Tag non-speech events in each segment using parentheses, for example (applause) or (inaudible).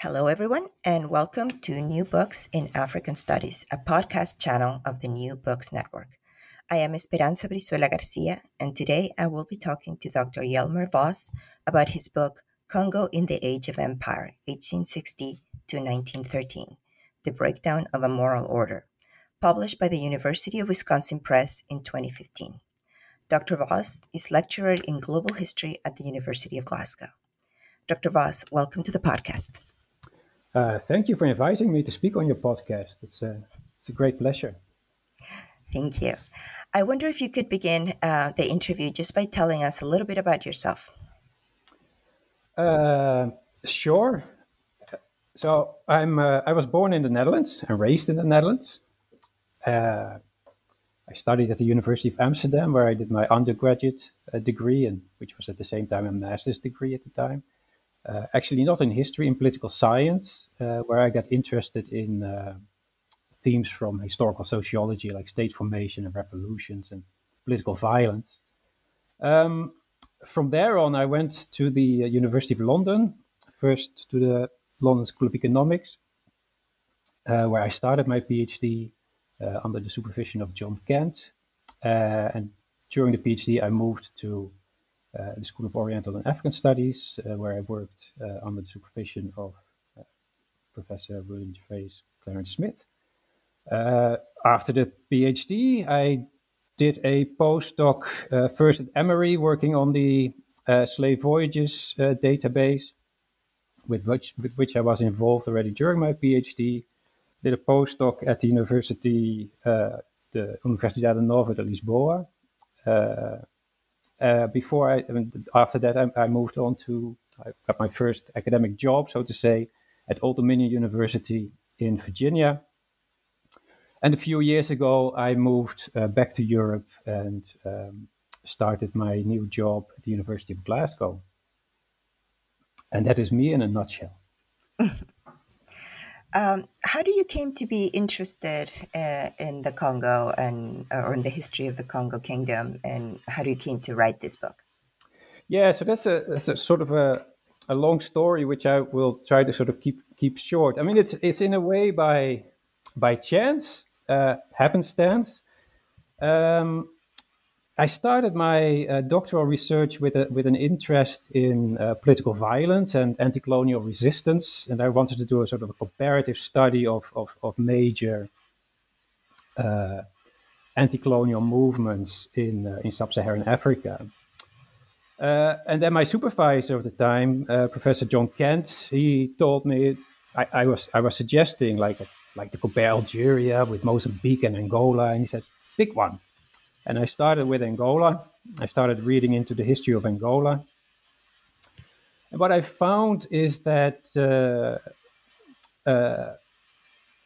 Hello, everyone, and welcome to New Books in African Studies, a podcast channel of the New Books Network. I am Esperanza Brizuela Garcia, and today I will be talking to Dr. Jelmer Vos about his book, Congo in the Age of Empire, 1860 to 1913 The Breakdown of a Moral Order, published by the University of Wisconsin Press in 2015. Dr. Vos is lecturer in global history at the University of Glasgow. Dr. Voss, welcome to the podcast. Uh, thank you for inviting me to speak on your podcast. It's a, it's a great pleasure. Thank you. I wonder if you could begin uh, the interview just by telling us a little bit about yourself. Uh, sure. So I'm uh, I was born in the Netherlands and raised in the Netherlands. Uh, I studied at the University of Amsterdam, where I did my undergraduate uh, degree, and which was at the same time a master's degree at the time uh, actually not in history, in political science, uh, where I got interested in uh, themes from historical sociology like state formation and revolutions and political violence. Um, from there on, I went to the uh, University of London, first to the London School of Economics, uh, where I started my PhD uh, under the supervision of John Kent. and during the PhD, I moved to the School of Oriental and African Studies, uh, where I worked uh, under the supervision of Professor William Gervase Clarence Smith. after the PhD, I did a postdoc first at Emory, working on the slave voyages database, with which, with which I was involved already during my PhD. Did a postdoc at the University, uh, the Universidade Nova de Lisboa, uh, uh, before I, after that, I, I, moved on to, I got my first academic job, so to say, at Old Dominion University in Virginia. And a few years ago, I moved uh, back to Europe and um, started my new job at the University of Glasgow. And that is me in a nutshell. (laughs) Um, how do you came to be interested uh, in the Congo and uh, or in the history of the Congo Kingdom, and how do you came to write this book? Yeah, so that's a that's a sort of a, a long story, which I will try to sort of keep keep short. I mean, it's it's in a way by by chance, uh, happenstance. Um, I started my uh, doctoral research with a, with an interest in uh, political violence and anti-colonial resistance, and I wanted to do a sort of a comparative study of of, of major uh, anti-colonial movements in uh, in sub-Saharan Africa. Uh, and then my supervisor at the time, uh, Professor John Kent, he told me I, I was I was suggesting like like to compare Algeria with Mozambique and Angola, and he said pick one and I started with Angola. I started reading into the history of Angola. And what I found is that uh, uh,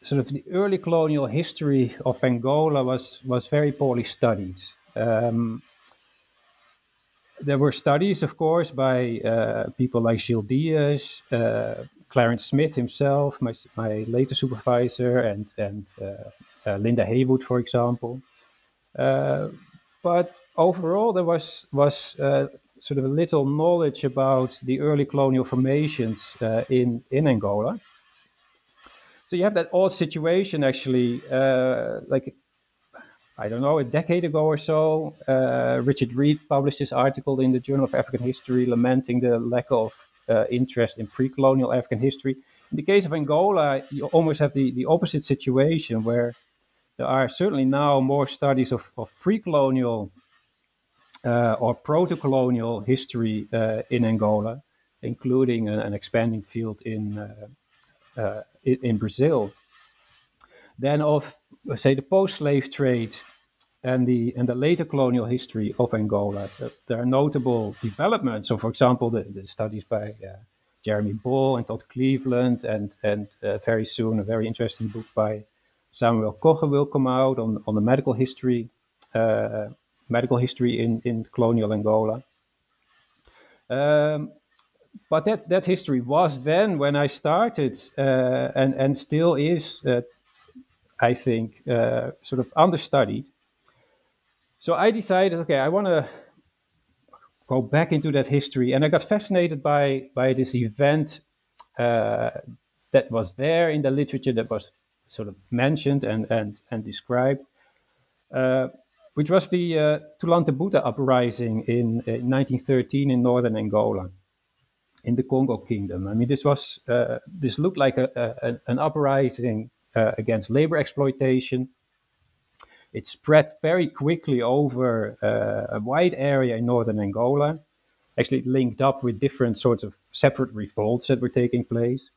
sort of the early colonial history of Angola was, was very poorly studied. Um, there were studies, of course, by uh, people like Jill Dias, uh, Clarence Smith himself, my, my later supervisor, and, and uh, uh, Linda Heywood, for example. Uh, but overall, there was was uh, sort of a little knowledge about the early colonial formations uh, in in Angola. So you have that odd situation, actually, like I don't know, a decade ago or so, uh, Richard Reid published this article in the Journal of African History lamenting the lack of uh, interest in pre colonial African history. In the case of Angola, you almost have the, the opposite situation where there are certainly now more studies of, of pre-colonial uh, or proto-colonial history uh, in Angola, including an, an expanding field in, uh, uh in, in Brazil. than of say the post-slave trade and the and the later colonial history of Angola, there are notable developments. So, for example, the, the studies by uh, Jeremy Ball and Todd Cleveland, and and uh, very soon a very interesting book by Samuel Coghe will come out on, on the medical history uh, medical history in, in colonial Angola. Um, but that, that history was then when I started uh, and, and still is, uh, I think, uh, sort of understudied. So I decided, okay, I want to go back into that history. And I got fascinated by, by this event uh, that was there in the literature that was sort of mentioned and, and, and described, uh, which was the uh, Tulante uprising in, in 1913 in northern Angola in the Congo Kingdom. I mean, this was uh, this looked like a, a, an uprising uh, against labor exploitation. It spread very quickly over uh, a wide area in northern Angola. Actually, linked up with different sorts of separate revolts that were taking place,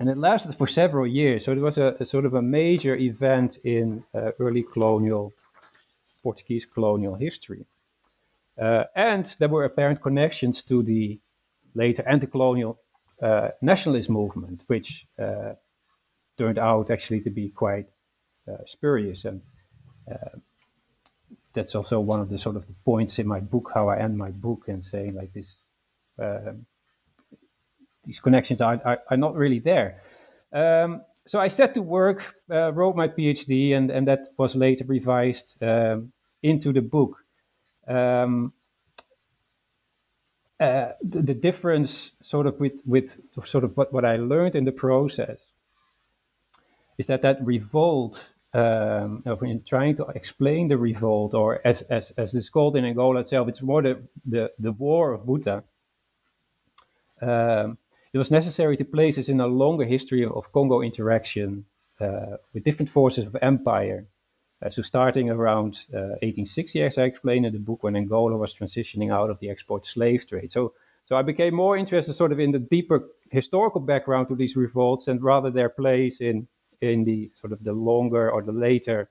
and it lasted for several years. So it was a, a sort of a major event in uh, early colonial Portuguese colonial history. Uh, and there were apparent connections to the later anti-colonial uh, nationalist movement, which uh, turned out actually to be quite uh, spurious. And uh, that's also one of the sort of points in my book, how I end my book, and saying like this, um, these connections are, are, are, not really there. Um, so I set to work, uh, wrote my PhD, and, and that was later revised um, into the book. Um, uh, the, the, difference sort of with, with sort of what, what I learned in the process is that that revolt, um, in trying to explain the revolt, or as, as, as it's called in Angola itself, it's more the, the, the war of Buta. Um, it was necessary to place this in a longer history of, of Congo interaction uh, with different forces of empire uh, so starting around 1860, uh, as I explained in the book, when Angola was transitioning out of the export slave trade. So, so I became more interested sort of in the deeper historical background to these revolts and rather their place in, in the sort of the longer or the later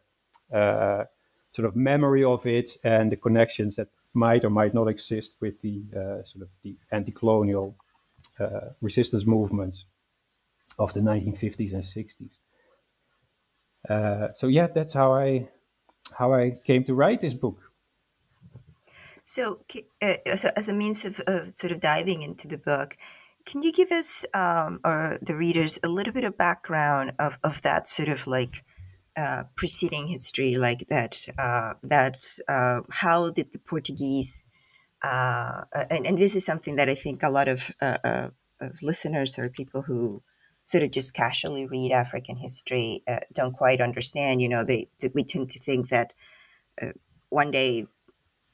uh, sort of memory of it and the connections that might or might not exist with the uh, sort of the anti-colonial uh, resistance movements of the 1950s and 60s. Uh, so yeah, that's how I how I came to write this book. So, uh, as, a, as, a, means of, of, sort of diving into the book, can you give us um, or the readers a little bit of background of, of that sort of like uh, preceding history, like that uh, that uh, how did the Portuguese uh, and, and this is something that I think a lot of, of listeners or people who sort of just casually read African history uh, don't quite understand. You know, they, they, we tend to think that uh, one day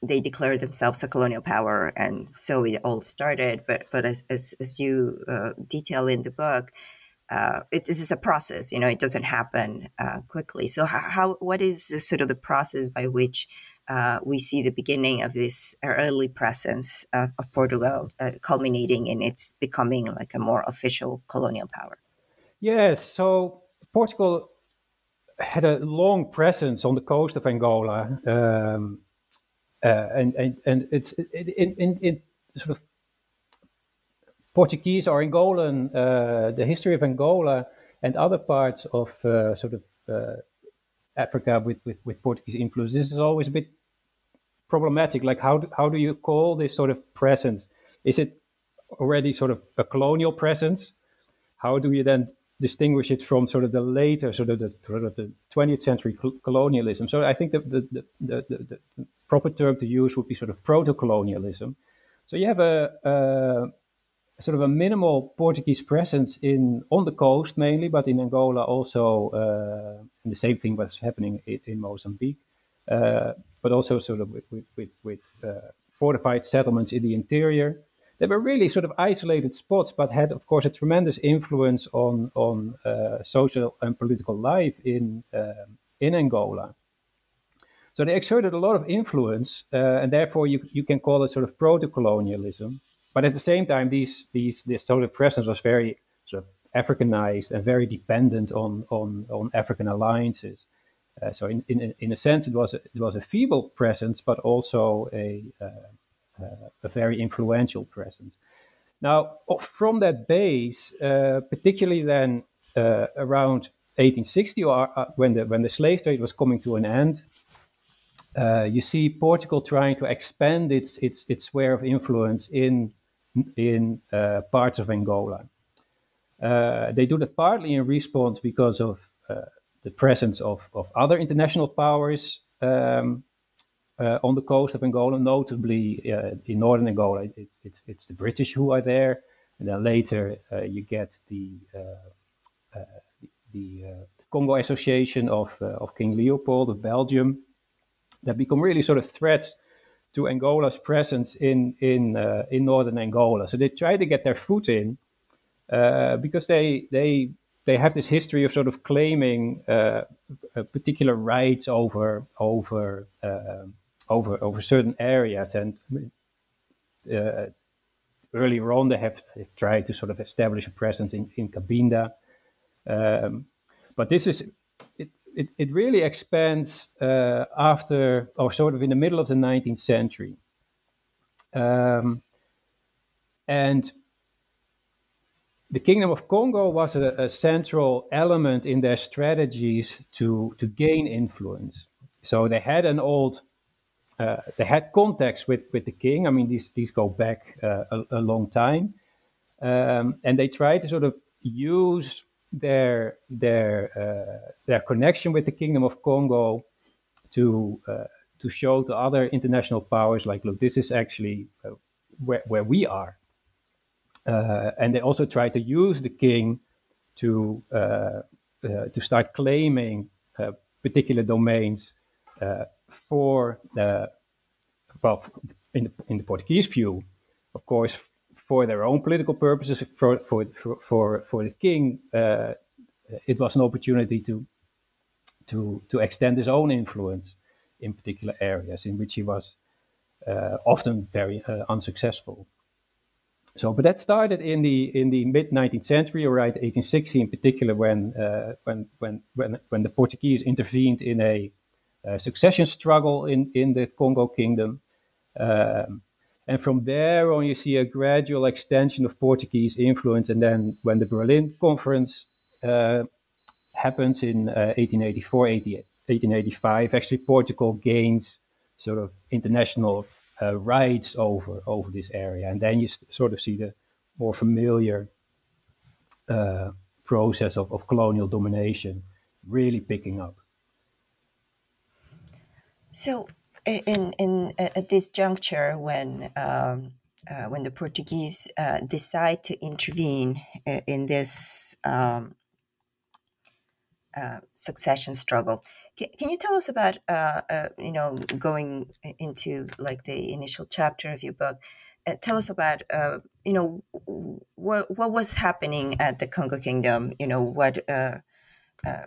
they declared themselves a colonial power, and so it all started. But but as as, as you uh, detail in the book. Uh, it, this is a process, you know. It doesn't happen uh, quickly. So, how, how, what is the, sort of the process by which uh, we see the beginning of this early presence of Portugal, culminating in its becoming like a more official colonial power? Yes, so Portugal had a long presence on the coast of Angola, um, uh, and, and and it's in, in, in sort of Portuguese or Angolan, uh, the history of Angola and other parts of uh, sort of uh, Africa with, with, with Portuguese influence. This is always a bit problematic. Like how do, how do you call this sort of presence? Is it already sort of a colonial presence? How do you then distinguish it from sort of the later, sort of the, sort of the 20th century colonialism. So I think the, the, the, the, proper term to use would be sort of proto-colonialism. So you have a, a, sort of a minimal Portuguese presence in on the coast mainly, but in Angola also, uh, and the same thing was happening in, in Mozambique, uh, but also sort of with, with, with, with uh, fortified settlements in the interior they were really sort of isolated spots, but had, of course, a tremendous influence on on uh, social and political life in uh, in Angola. So they exerted a lot of influence, uh, and therefore you you can call it sort of proto-colonialism. But at the same time, these these this of presence was very sort of Africanized and very dependent on on on African alliances. Uh, so in, in in a sense, it was a, it was a feeble presence, but also a uh, uh, a very influential presence. Now, from that base, uh, particularly then uh, around 1860, or uh, when the when the slave trade was coming to an end, uh, you see Portugal trying to expand its its its sphere of influence in in uh, parts of Angola. Uh, they do that partly in response because of the presence of, of other international powers um, uh, on the coast of Angola, notably uh, in northern Angola. It, it, it's the British who are there, and then later uh, you get the the, Congo Association of of King Leopold of Belgium that become really sort of threats to Angola's presence in in uh, in northern Angola. So they try to get their foot in uh, because they they they have this history of sort of claiming uh, particular rights over over uh, over over certain areas, and uh, earlier on they have tried to sort of establish a presence in in Cabinda, um, but this is. It, it, it really expands uh, after, or sort of in the middle of the 19th century. Um, and the Kingdom of Congo was a, a, central element in their strategies to, to gain influence. So they had an old, uh, they had contacts with, with the king. I mean, these, these go back uh, a, a, long time. Um, and they tried to sort of use their, their, uh, their connection with the Kingdom of Congo to, uh, to show to other international powers, like, look, this is actually uh, where, where we are. Uh, and they also tried to use the king to uh, uh, to start claiming particular domains for the well in the, in the Portuguese view, of course, for their own political purposes, for for for for, the king, uh, it was an opportunity to to to extend his own influence in particular areas in which he was uh, often very uh, unsuccessful. So, but that started in the in the mid 19th century, right 1860 in particular, when uh, when when when when the Portuguese intervened in a, a succession struggle in in the Congo Kingdom, um, and from there on you see a gradual extension of Portuguese influence, and then when the Berlin Conference uh, happens in uh, 1884, 1885, actually Portugal gains sort of international uh, rights over over this area, and then you sort of see the more familiar uh, process of, of colonial domination really picking up. So, in in at this juncture, when um, uh, when the Portuguese uh, decide to intervene in this um, uh, succession struggle, can, can you tell us about, uh, uh, you know, going into like the initial chapter of your book? Uh, tell us about, uh, you know, what what was happening at the Congo Kingdom. You know, what, uh, uh,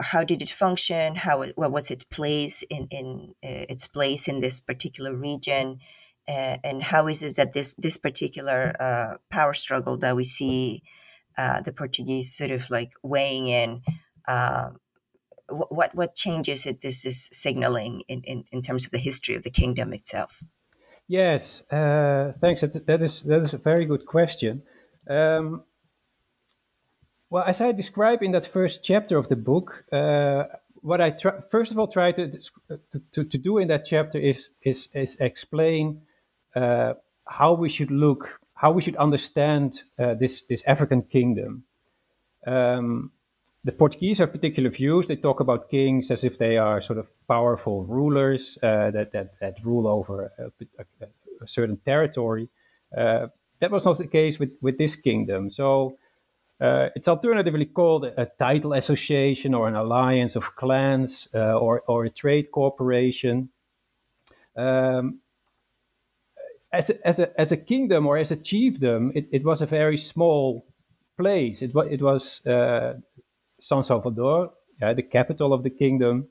how did it function? How what was its place in in its place in this particular region? and how is it that this this particular power struggle that we see the Portuguese sort of like weighing in um, what what changes it this is signaling in, in, in terms of the history of the kingdom itself? Yes, uh, thanks. That, is that is a very good question. Um, well, as I describe in that first chapter of the book, uh, what I try, first of all try to, to, to do in that chapter is is, is explain uh, how we should look, how we should understand uh, this this African kingdom. Um, the Portuguese have particular views. They talk about kings as if they are sort of powerful rulers uh, that, that, that rule over a, a, a certain territory. Uh, that was not the case with, with this kingdom. So uh, it's alternatively called a, title association or an alliance of clans uh, or, or a trade corporation. Um, as, a, as, a, as a kingdom or as a chiefdom, it, it was a very small place. It, it was uh, San Salvador, yeah, the capital of the kingdom,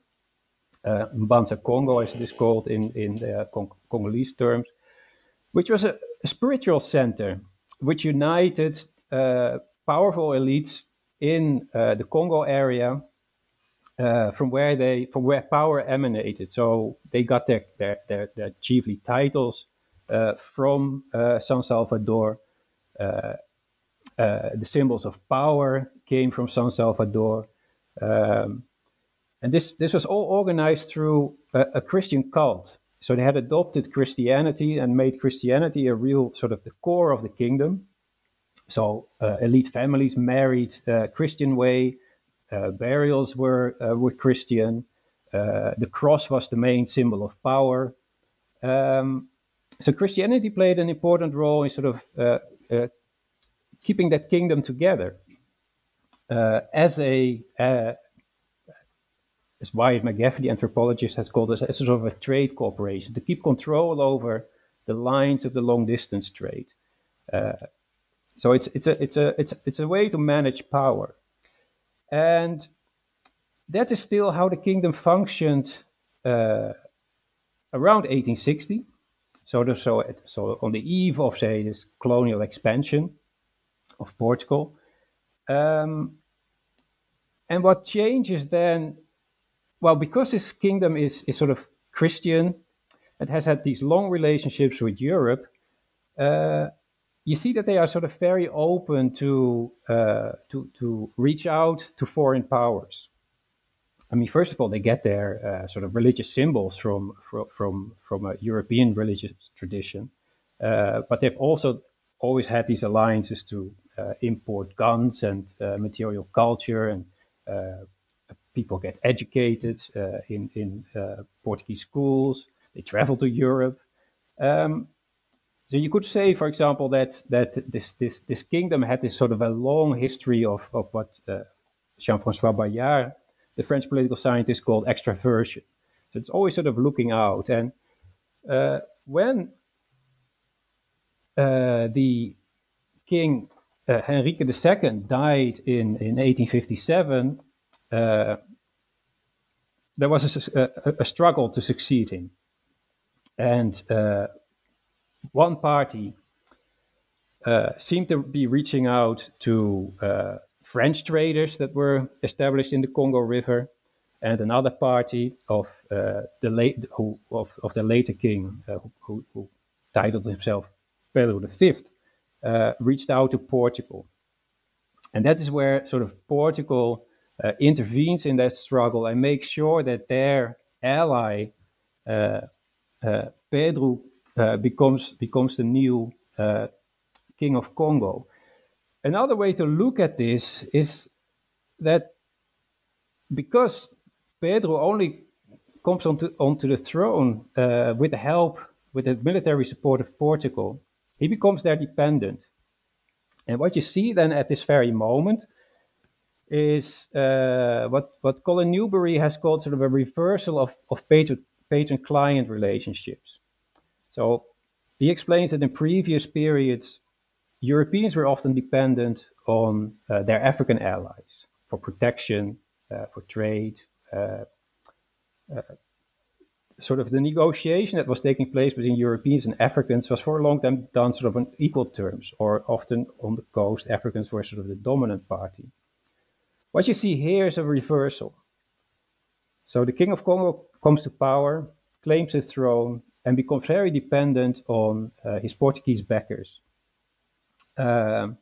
uh, Mbanza Congo, as it is called in, in the Cong- Congolese terms, which was a, a, spiritual center which united uh, powerful elites in uh, the Congo area uh, from where they from where power emanated. So they got their their, their, their chiefly titles from San Salvador, uh, the symbols of power came from San Salvador. Um, and this, this was all organized through a, a, Christian cult. So they had adopted Christianity and made Christianity a real sort of the core of the kingdom. So uh, elite families married uh, Christian way, uh, burials were uh, were Christian. Uh, the cross was the main symbol of power. Um, so Christianity played an important role in sort of keeping that kingdom together as a as Wyatt MacGaffey, the anthropologist, has called it as sort of a trade cooperation to keep control over the lines of the long distance trade. Uh, so it's it's a it's a it's it's a way to manage power. And that is still how the kingdom functioned uh, around 1860. So, so, so on the eve of, say, this colonial expansion of Portugal. Um, and what changes then, well, because this kingdom is, is sort of Christian, it has had these long relationships with Europe, uh, you see that they are sort of very open to uh, to to reach out to foreign powers. I mean, first of all, they get their uh, sort of religious symbols from from from, from a European religious tradition, uh, but they've also always had these alliances to import guns and uh, material culture, and uh, people get educated in in Portuguese schools. They travel to Europe. Um, so you could say, for example, that that this this this kingdom had this sort of a long history of of what uh, Jean-François Bayart, the French political scientist, called extraversion. So it's always sort of looking out. And uh, when uh, the king uh, Henrique II died in in 1857, uh, there was a, a, a, struggle to succeed him, and uh, one party uh, seemed to be reaching out to uh, French traders that were established in the Congo River, and another party of uh, the late who of, of the later king who, who, titled himself Pedro V, uh, reached out to Portugal, and that is where sort of Portugal uh, intervenes in that struggle and makes sure that their ally Pedro uh, becomes becomes the new uh, king of Congo. Another way to look at this is that because Pedro only comes onto, onto the throne uh, with the help, with the military support of Portugal, he becomes their dependent. And what you see then at this very moment is uh, what, what Colin Newbury has called sort of a reversal of, of patron, patron client relationships. So he explains that in previous periods, Europeans were often dependent on uh, their African allies for protection, uh, for trade. Uh, uh, sort of the negotiation that was taking place between Europeans and Africans was for a long time done sort of on equal terms, or often on the coast, Africans were sort of the dominant party. What you see here is a reversal. So the king of Congo comes to power, claims the throne, and becomes very dependent on uh, his Portuguese backers. Um,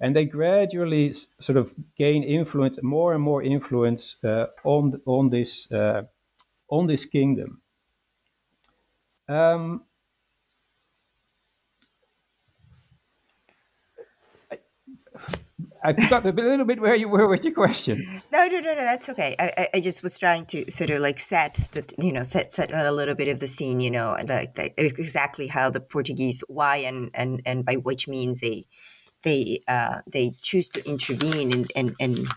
and they gradually sort of gain influence, more and more influence uh, on on this uh, on this kingdom. Um, I I forgot a little bit where you were with your question. No, no, no, no. That's okay. I, I just was trying to sort of like set that, you know, set set a little bit of the scene, you know, like, like exactly how the Portuguese, why and and and by which means they they uh, they choose to intervene in and and.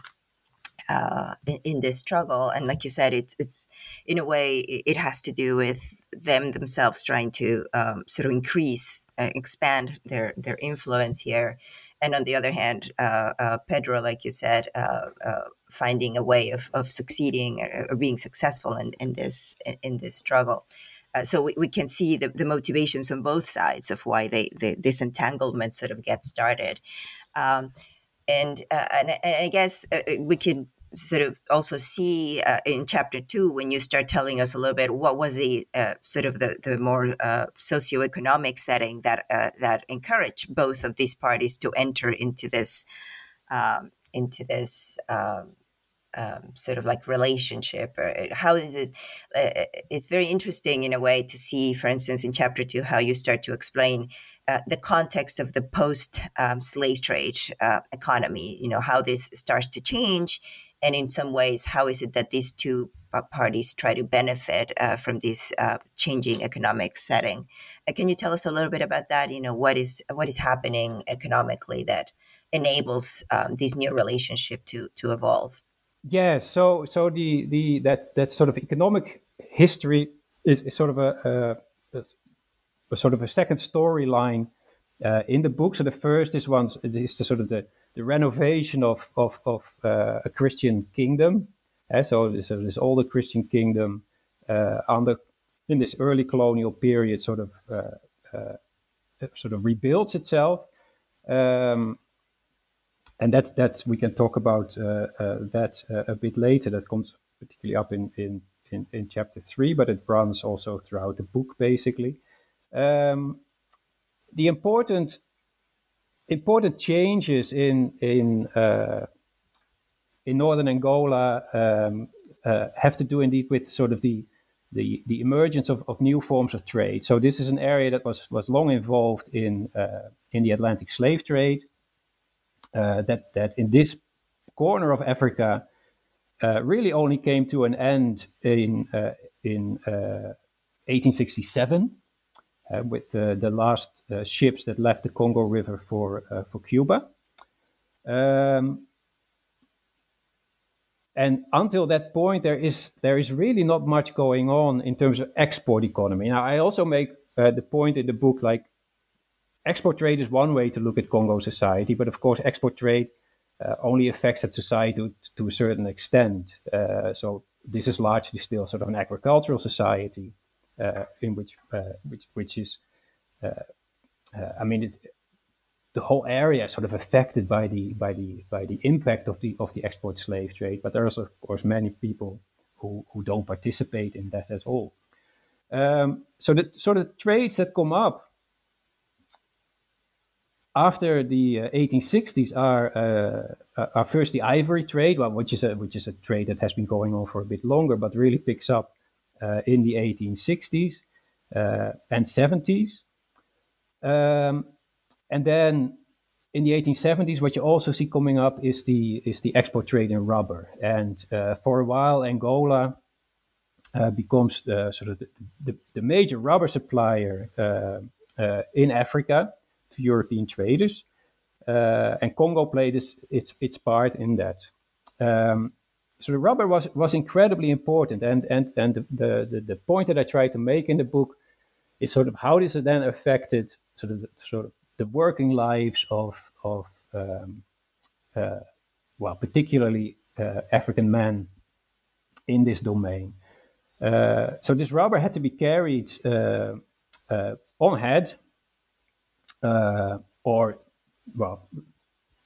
Uh, in, in, this struggle, and like you said, it's it's in a way it has to do with them themselves trying to um, sort of increase, uh, expand their their influence here, and on the other hand, uh, uh, Pedro, like you said, uh, uh finding a way of, of succeeding or, being successful in, in this in this struggle. Uh, so we, we can see the, the motivations on both sides of why they, they this entanglement sort of gets started, um, and, uh, and, and I guess we can sort of also see uh, in chapter two when you start telling us a little bit what was the uh, sort of the, the more uh, socioeconomic setting that uh, that encouraged both of these parties to enter into this um, into this um, um, sort of like relationship? Uh, how is it uh, it's very interesting in a way to see for instance in chapter two how you start to explain uh, the context of the post um, slave trade uh, economy you know how this starts to change and in some ways how is it that these two parties try to benefit uh, from this uh, changing economic setting? Can you tell us a little bit about that? You know what is what is happening economically that enables um, this new relationship to to evolve? Yeah, so so the the that that sort of economic history is, is sort of a, a, a, sort of a second storyline uh, in the book. So the first is one is the sort of the, the renovation of of, of uh, a Christian kingdom. Uh, so this, uh, this older Christian kingdom uh, under in this early colonial period sort of uh, sort of rebuilds itself. Um, and that's that's we can talk about that a bit later. That comes particularly up in, in in, in chapter three, but it runs also throughout the book basically. Um, the important important changes in in uh, in northern Angola um, uh, have to do indeed with sort of the the, the emergence of, of new forms of trade. So this is an area that was was long involved in uh, in the Atlantic slave trade uh, that that in this corner of Africa uh, really only came to an end in uh, in 1867 with the, last ships that left the Congo River for for Cuba. Um, and until that point, there is there is really not much going on in terms of export economy. Now, I also make uh, the point in the book, like export trade is one way to look at Congo society, but of course, export trade uh, only affects that society to, to a certain extent. Uh, so this is largely still sort of an agricultural society uh, in which, uh, which, which is, uh, uh, I mean, it, the whole area is sort of affected by the by the by the impact of the of the export slave trade. But there's of course many people who who don't participate in that at all. Um, so the sort of trades that come up after the uh, 1860s are uh, are first the ivory trade, well, which is a which is a trade that has been going on for a bit longer, but really picks up uh, in the 1860s uh, and 70s, um, and then in the 1870s, what you also see coming up is the is the export trade in rubber, and uh, for a while Angola. Uh, becomes the, sort of the, the, the major rubber supplier in Africa, to European traders. Uh, and Congo played its, its, its part in that. Um, so the rubber was, was incredibly important. And, and, and the, the, the, point that I try to make in the book is sort of how this then affected sort of the, sort of the working lives of, of um, uh, well, particularly uh, African men in this domain. Uh, so this rubber had to be carried uh, uh, on head uh, or well,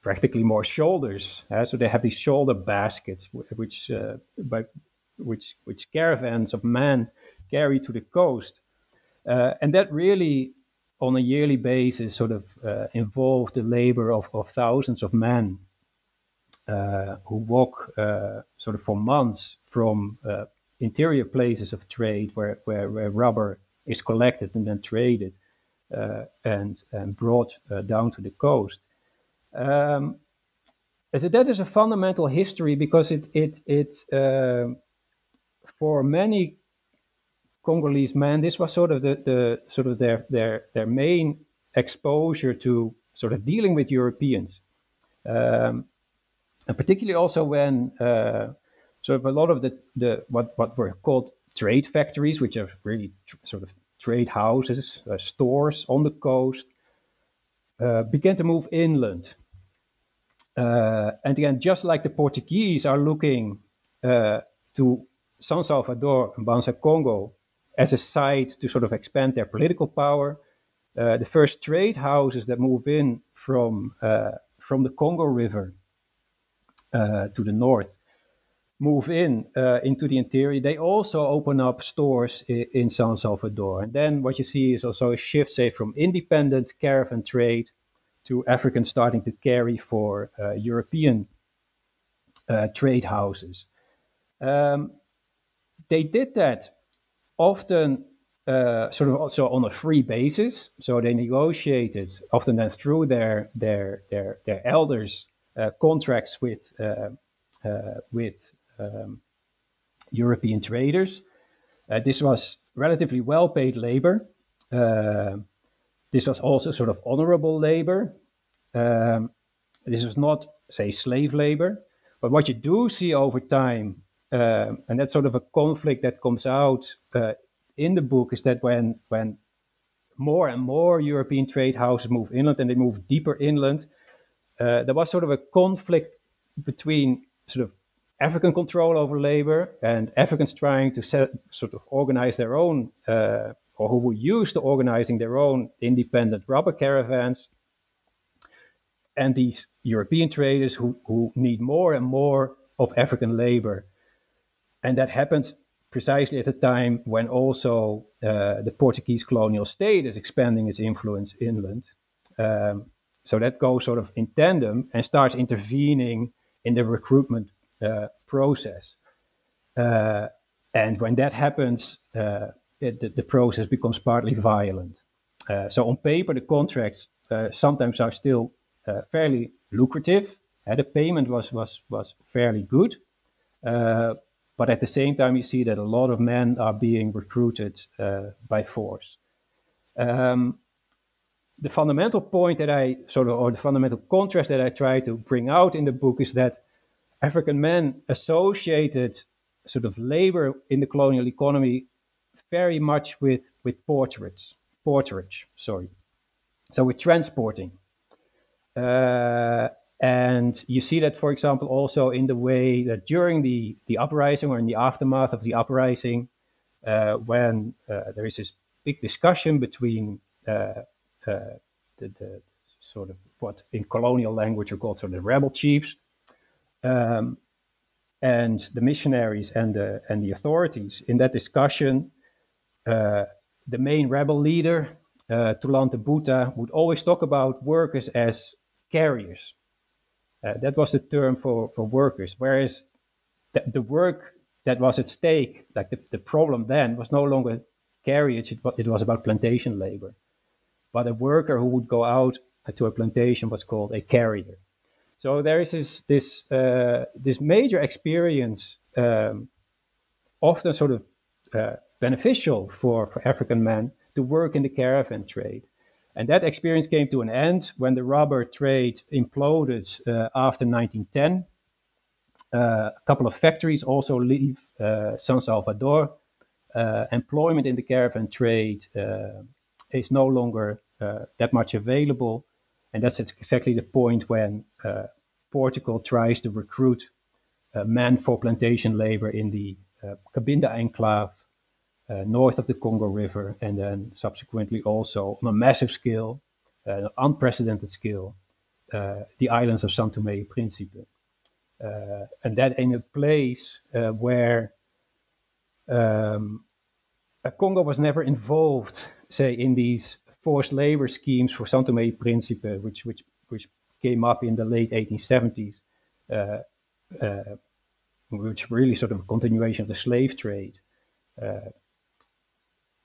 practically more shoulders. Uh, so they have these shoulder baskets, which uh, by, which which caravans of men carry to the coast, uh, and that really, on a yearly basis, sort of uh, involved the labor of, of thousands of men uh, who walk sort of for months from interior places of trade where, where, where rubber is collected and then traded uh, and, and brought uh, down to the coast. Um, so that is a fundamental history because it it it uh, for many Congolese men this was sort of the, the sort of their their their main exposure to sort of dealing with Europeans, um, and particularly also when uh, sort of a lot of the the what what were called trade factories, which are really tr- sort of trade houses, uh, stores on the coast, uh, began to move inland. Uh, and again, just like the Portuguese are looking to San Salvador and Banza Congo as a site to sort of expand their political power, uh, the first trade houses that move in from uh, from the Congo River uh, to the north move in uh, into the interior, they also open up stores in, in, San Salvador. And then what you see is also a shift, say, from independent caravan trade to Africans starting to carry for uh, European uh, trade houses. Um, they did that often uh, sort of also on a free basis. So they negotiated often then through their their their their elders uh, contracts with uh, uh with um, European traders. This was relatively well paid labor. This was also sort of honorable labor. Um, this was not, say, slave labor. But what you do see over time, um, and that's sort of a conflict that comes out uh, in the book, is that when when more and more European trade houses move inland and they move deeper inland, uh, there was sort of a conflict between sort of African control over labor and Africans trying to set, sort of organize their own, uh, or who were used to organizing their own independent rubber caravans, and these European traders who, who need more and more of African labor. And that happens precisely at a time when also uh, the Portuguese colonial state is expanding its influence inland. Um, so that goes sort of in tandem and starts intervening in the recruitment uh, process. Uh, and when that happens, uh, the, the, process becomes partly violent. Uh, so on paper, the contracts uh, sometimes are still uh, fairly lucrative. the payment was was was fairly good, but at the same time, you see that a lot of men are being recruited uh, by force. Um, the fundamental point that I sort of, or the fundamental contrast that I try to bring out in the book is that African men associated sort of labor in the colonial economy very much with, with portraits, porterage, sorry. So with transporting. Uh, and you see that, for example, also in the way that during the, the uprising or in the aftermath of the uprising, uh, when uh, there is this big discussion between uh, uh the, the, sort of what in colonial language are called sort of the rebel chiefs um, and the missionaries and the and the authorities in that discussion, the main rebel leader, uh, Tulante would always talk about workers as carriers. Uh, that was the term for, for workers. Whereas the, the work that was at stake, like the, the problem then, was no longer carriage, it, it was about plantation labor. But a worker who would go out to a plantation was called a carrier. So there is this this uh, this major experience, um, often sort of uh, beneficial for, for African men to work in the caravan trade. And that experience came to an end when the rubber trade imploded uh, after 1910. Uh, a couple of factories also leave uh, San Salvador. Uh, employment in the caravan trade is no longer that much available. And that's exactly the point when uh, Portugal tries to recruit uh, men for plantation labor in the uh, Cabinda enclave uh, north of the Congo River, and then subsequently also on a massive scale, uh, an unprecedented scale, uh, the islands of Santo Tomé Principe. and that in a place where um, Congo was never involved, say, in these forced labor schemes for Santo Tomé Principe, which which which came up in the late 1870s, uh, uh, which really sort of a continuation of the slave trade, uh,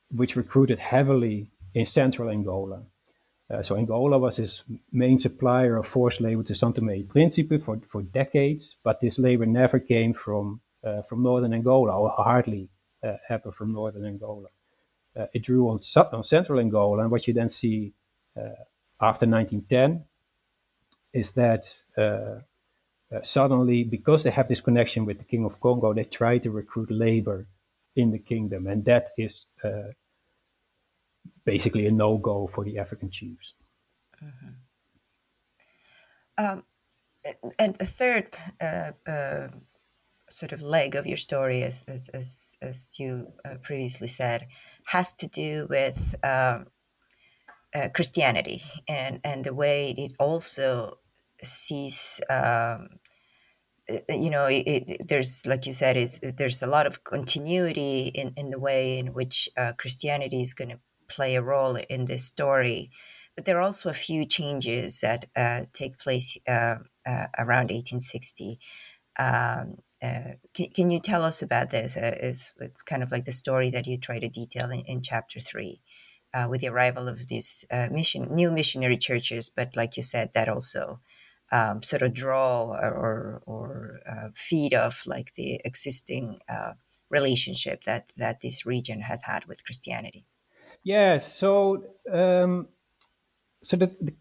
which recruited heavily in central Angola. Uh, so Angola was his main supplier of forced labor to Santo Tomé Principe for, for decades, but this labor never came from uh, from northern Angola, or hardly uh, ever from northern Angola. it drew on, on central Angola, and what you then see after 1910 is that uh, uh, suddenly, because they have this connection with the King of Congo, they try to recruit labor in the kingdom, and that is uh, basically a no-go for the African chiefs. Mm-hmm. Um, and the third uh, uh, sort of leg of your story, as as as, as you uh, previously said, has to do with um, uh, Christianity and and the way it also sees um, you know, it, it, there's like you said, is there's a lot of continuity in, in the way in which uh, Christianity is going to play a role in this story, but there are also a few changes that uh, take place uh, uh around 1860. Um, uh, can, can, you tell us about this? Uh, it's kind of like the story that you try to detail in, in chapter three, with the arrival of these mission new missionary churches. But like you said, that also um, sort of draw or or uh, feed off like the existing uh, relationship that that this region has had with Christianity. Yes, so um, so the, the,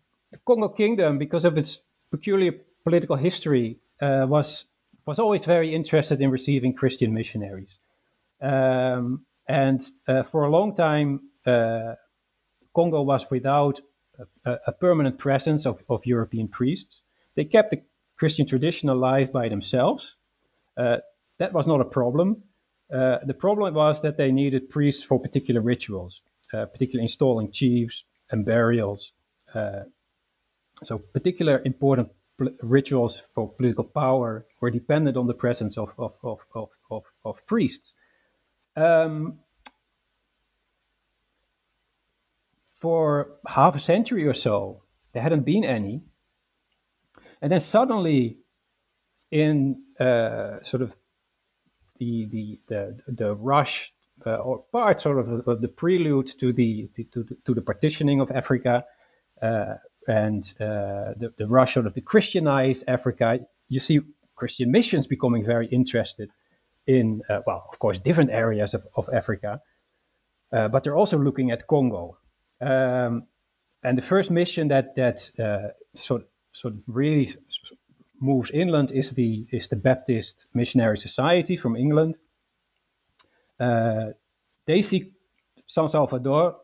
Congo Kingdom, because of its peculiar political history, uh, was was always very interested in receiving Christian missionaries, um, and uh, for a long time, uh, Congo was without a, a permanent presence of, of European priests. They kept the Christian tradition alive by themselves. Uh, that was not a problem. Uh, the problem was that they needed priests for particular rituals, uh, particularly installing chiefs and burials. Uh, so, particular important rituals for political power were dependent on the presence of, of, of, of, of, of priests. Um, for half a century or so, there hadn't been any. And then suddenly, in uh, sort of the the the, the rush uh, or part sort of, of the prelude to the to, the, to the partitioning of Africa uh, and uh, the, the rush sort of the Christianize Africa, you see Christian missions becoming very interested in uh, well, of course, different areas of, of Africa, uh, but they're also looking at Congo. Um, and the first mission that that sort of really moves inland is the is the Baptist Missionary Society from England. Uh, they see San Salvador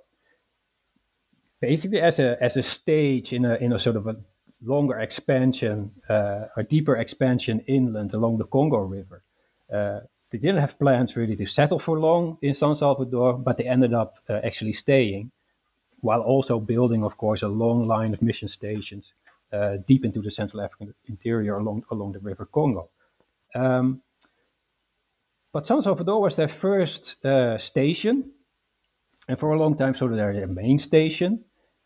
basically as a as a stage in a in a sort of a longer expansion, uh, a deeper expansion inland along the Congo River. Uh, they didn't have plans really to settle for long in San Salvador, but they ended up uh, actually staying, while also building, of course, a long line of mission stations uh, deep into the Central African interior along, along the River Congo. Um, but San Salvador was their first uh, station, and for a long time, sort of their, main station.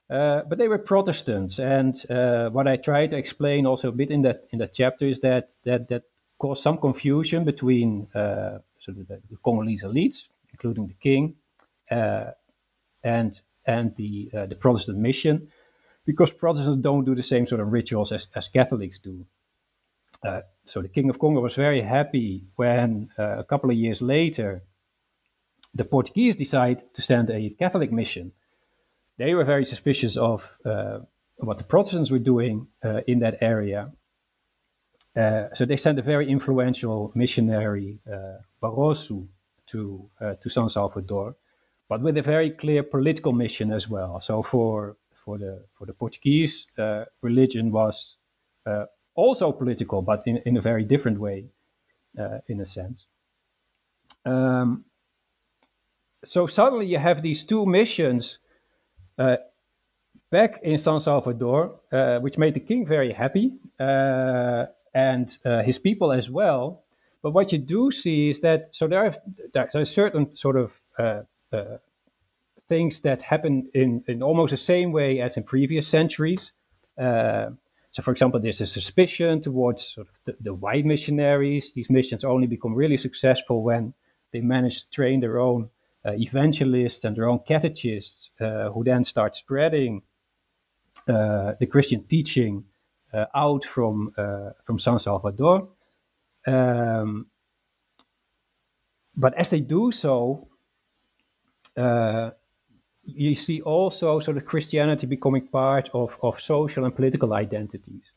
Uh, but they were Protestants, and uh, what I try to explain also a bit in that in that chapter is that that that caused some confusion between uh, sort of the, the, Congolese elites, including the king, uh, and and the the Protestant mission, because Protestants don't do the same sort of rituals as, as Catholics do. Uh, so the King of Congo was very happy when uh, a couple of years later the Portuguese decided to send a Catholic mission. They were very suspicious of uh, what the Protestants were doing uh, in that area. Uh, so they sent a very influential missionary, uh, Barroso, to, to San Salvador, but with a very clear political mission as well. So for for the for the Portuguese, uh, religion was uh, also political, but in, in a very different way, uh, in a sense. Um, so suddenly you have these two missions uh, back in San Salvador, uh, which made the king very happy uh, and his people as well. But what you do see is that so there are there's a certain sort of things that happen in, in almost the same way as in previous centuries. Uh, so, for example, there's a suspicion towards sort of the, the, white missionaries. These missions only become really successful when they manage to train their own uh, evangelists and their own catechists, uh, who then start spreading uh, the Christian teaching uh, out from uh, from San Salvador. Um, but as they do so, you see also sort of Christianity becoming part of, of social and political identities.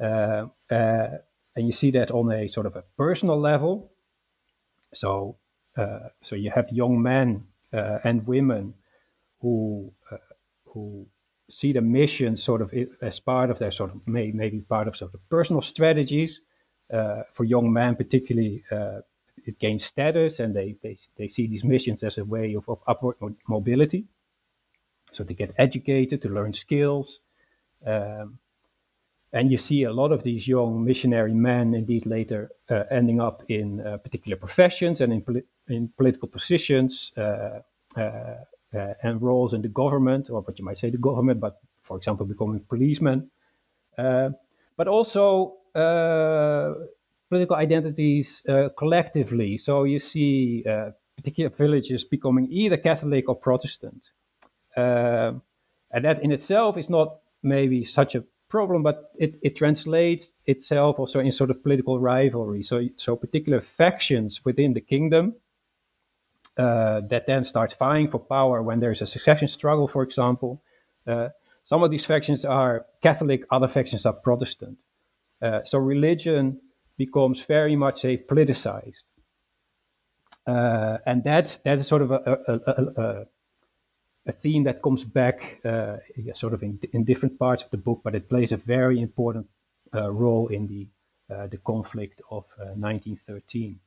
Uh, uh, and you see that on a sort of a personal level. So, uh, so you have young men uh, and women who uh, who see the mission sort of as part of their sort of may, maybe part of sort of personal strategies. Uh, for young men, particularly, it gains status, and they, they they see these missions as a way of, of upward mobility. So to get educated, to learn skills. Um, and you see a lot of these young missionary men indeed later uh, ending up in uh, particular professions and in, poli- in political positions uh, uh, uh, and roles in the government, or what you might say the government, but for example, becoming policemen. but also political identities collectively. So you see particular villages becoming either Catholic or Protestant. And that in itself is not maybe such a problem, but it, it translates itself also in sort of political rivalry. So, so particular factions within the kingdom uh, that then start vying for power when there's a succession struggle, for example. Uh, some of these factions are Catholic, other factions are Protestant. Uh, so religion becomes very much a politicized. Uh, and that, that is sort of a, a, a, a theme that comes back uh, sort of in, in different parts of the book, but it plays a very important uh, role in the uh, the conflict of 1913.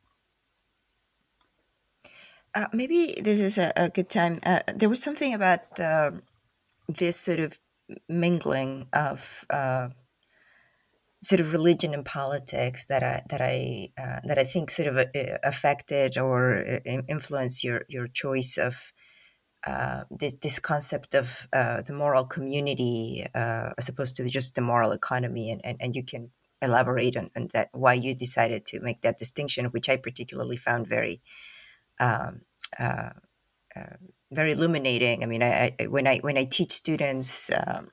Uh, uh, maybe this is a, a good time. Uh, there was something about this sort of mingling of sort of religion and politics that I that I that I think sort of affected or influenced your your choice of uh, this this concept of uh, the moral community uh, as opposed to just the moral economy, and, and, and you can elaborate on, on that why you decided to make that distinction, which I particularly found very um, uh, uh, very illuminating. I mean, I, I, when I when I teach students. Um,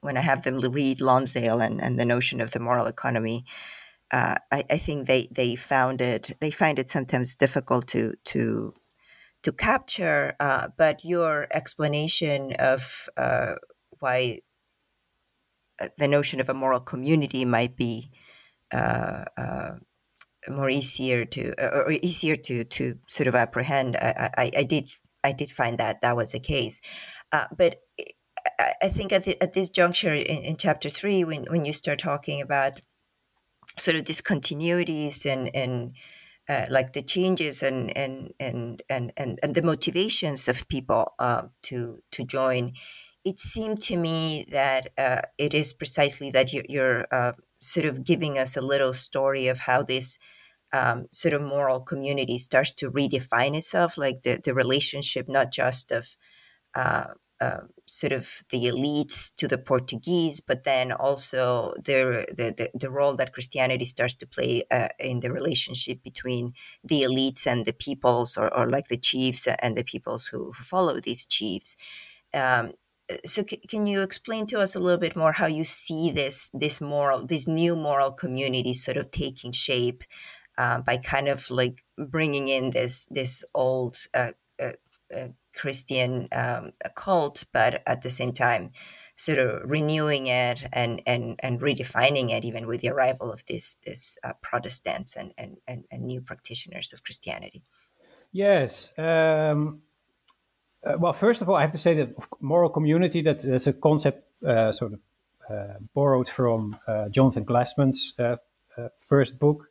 when I have them read Lonsdale and, and the notion of the moral economy, I, I think they, they found it they find it sometimes difficult to to to capture, uh, but your explanation of uh, why uh, the notion of a moral community might be uh, uh, more easier to or easier to to sort of apprehend. I, I, I did I did find that that was the case, but I, I think at the, at this juncture in, in chapter three, when when you start talking about sort of discontinuities and and uh, like the changes and and, and and and and the motivations of people uh, to to join, it seemed to me that uh, it is precisely that you're, you're uh, sort of giving us a little story of how this um, sort of moral community starts to redefine itself, like the the relationship not just of uh, um, sort of the elites to the Portuguese, but then also the, the, the role that Christianity starts to play uh, in the relationship between the elites and the peoples, or, or like the chiefs and the peoples who, follow these chiefs. Um, so, c- can you explain to us a little bit more how you see this this moral, this new moral community sort of taking shape uh, by kind of like bringing in this this old uh, uh, uh Christian um, cult, but at the same time, sort of renewing it and and and redefining it, even with the arrival of this this uh, Protestants and, and, and and new practitioners of Christianity. Yes. Um, uh, well, first of all, I have to say that moral community that that's a concept uh, sort of uh, borrowed from uh, Jonathan Glassman's uh, first book.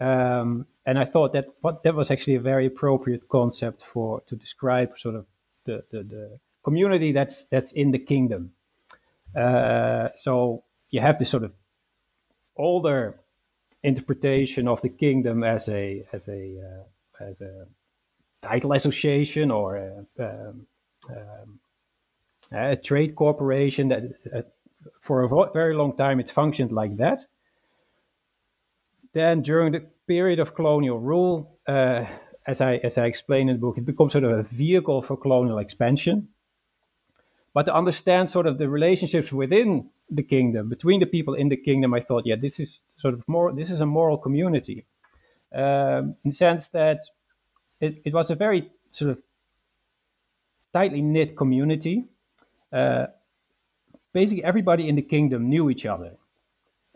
Um, and I thought that what, that was actually a very appropriate concept for to describe sort of the, the, the community that's that's in the kingdom. Uh, so you have this sort of older interpretation of the kingdom as a as a uh, as a title association or a, um, um, a trade corporation that uh, for a very long time it functioned like that then during the period of colonial rule, uh, as I as I explain in the book, it becomes sort of a vehicle for colonial expansion. But to understand sort of the relationships within the kingdom, between the people in the kingdom, I thought, yeah, this is sort of more. This is a moral community, um, in the sense that it, it was a very sort of tightly knit community. Uh, basically, everybody in the kingdom knew each other.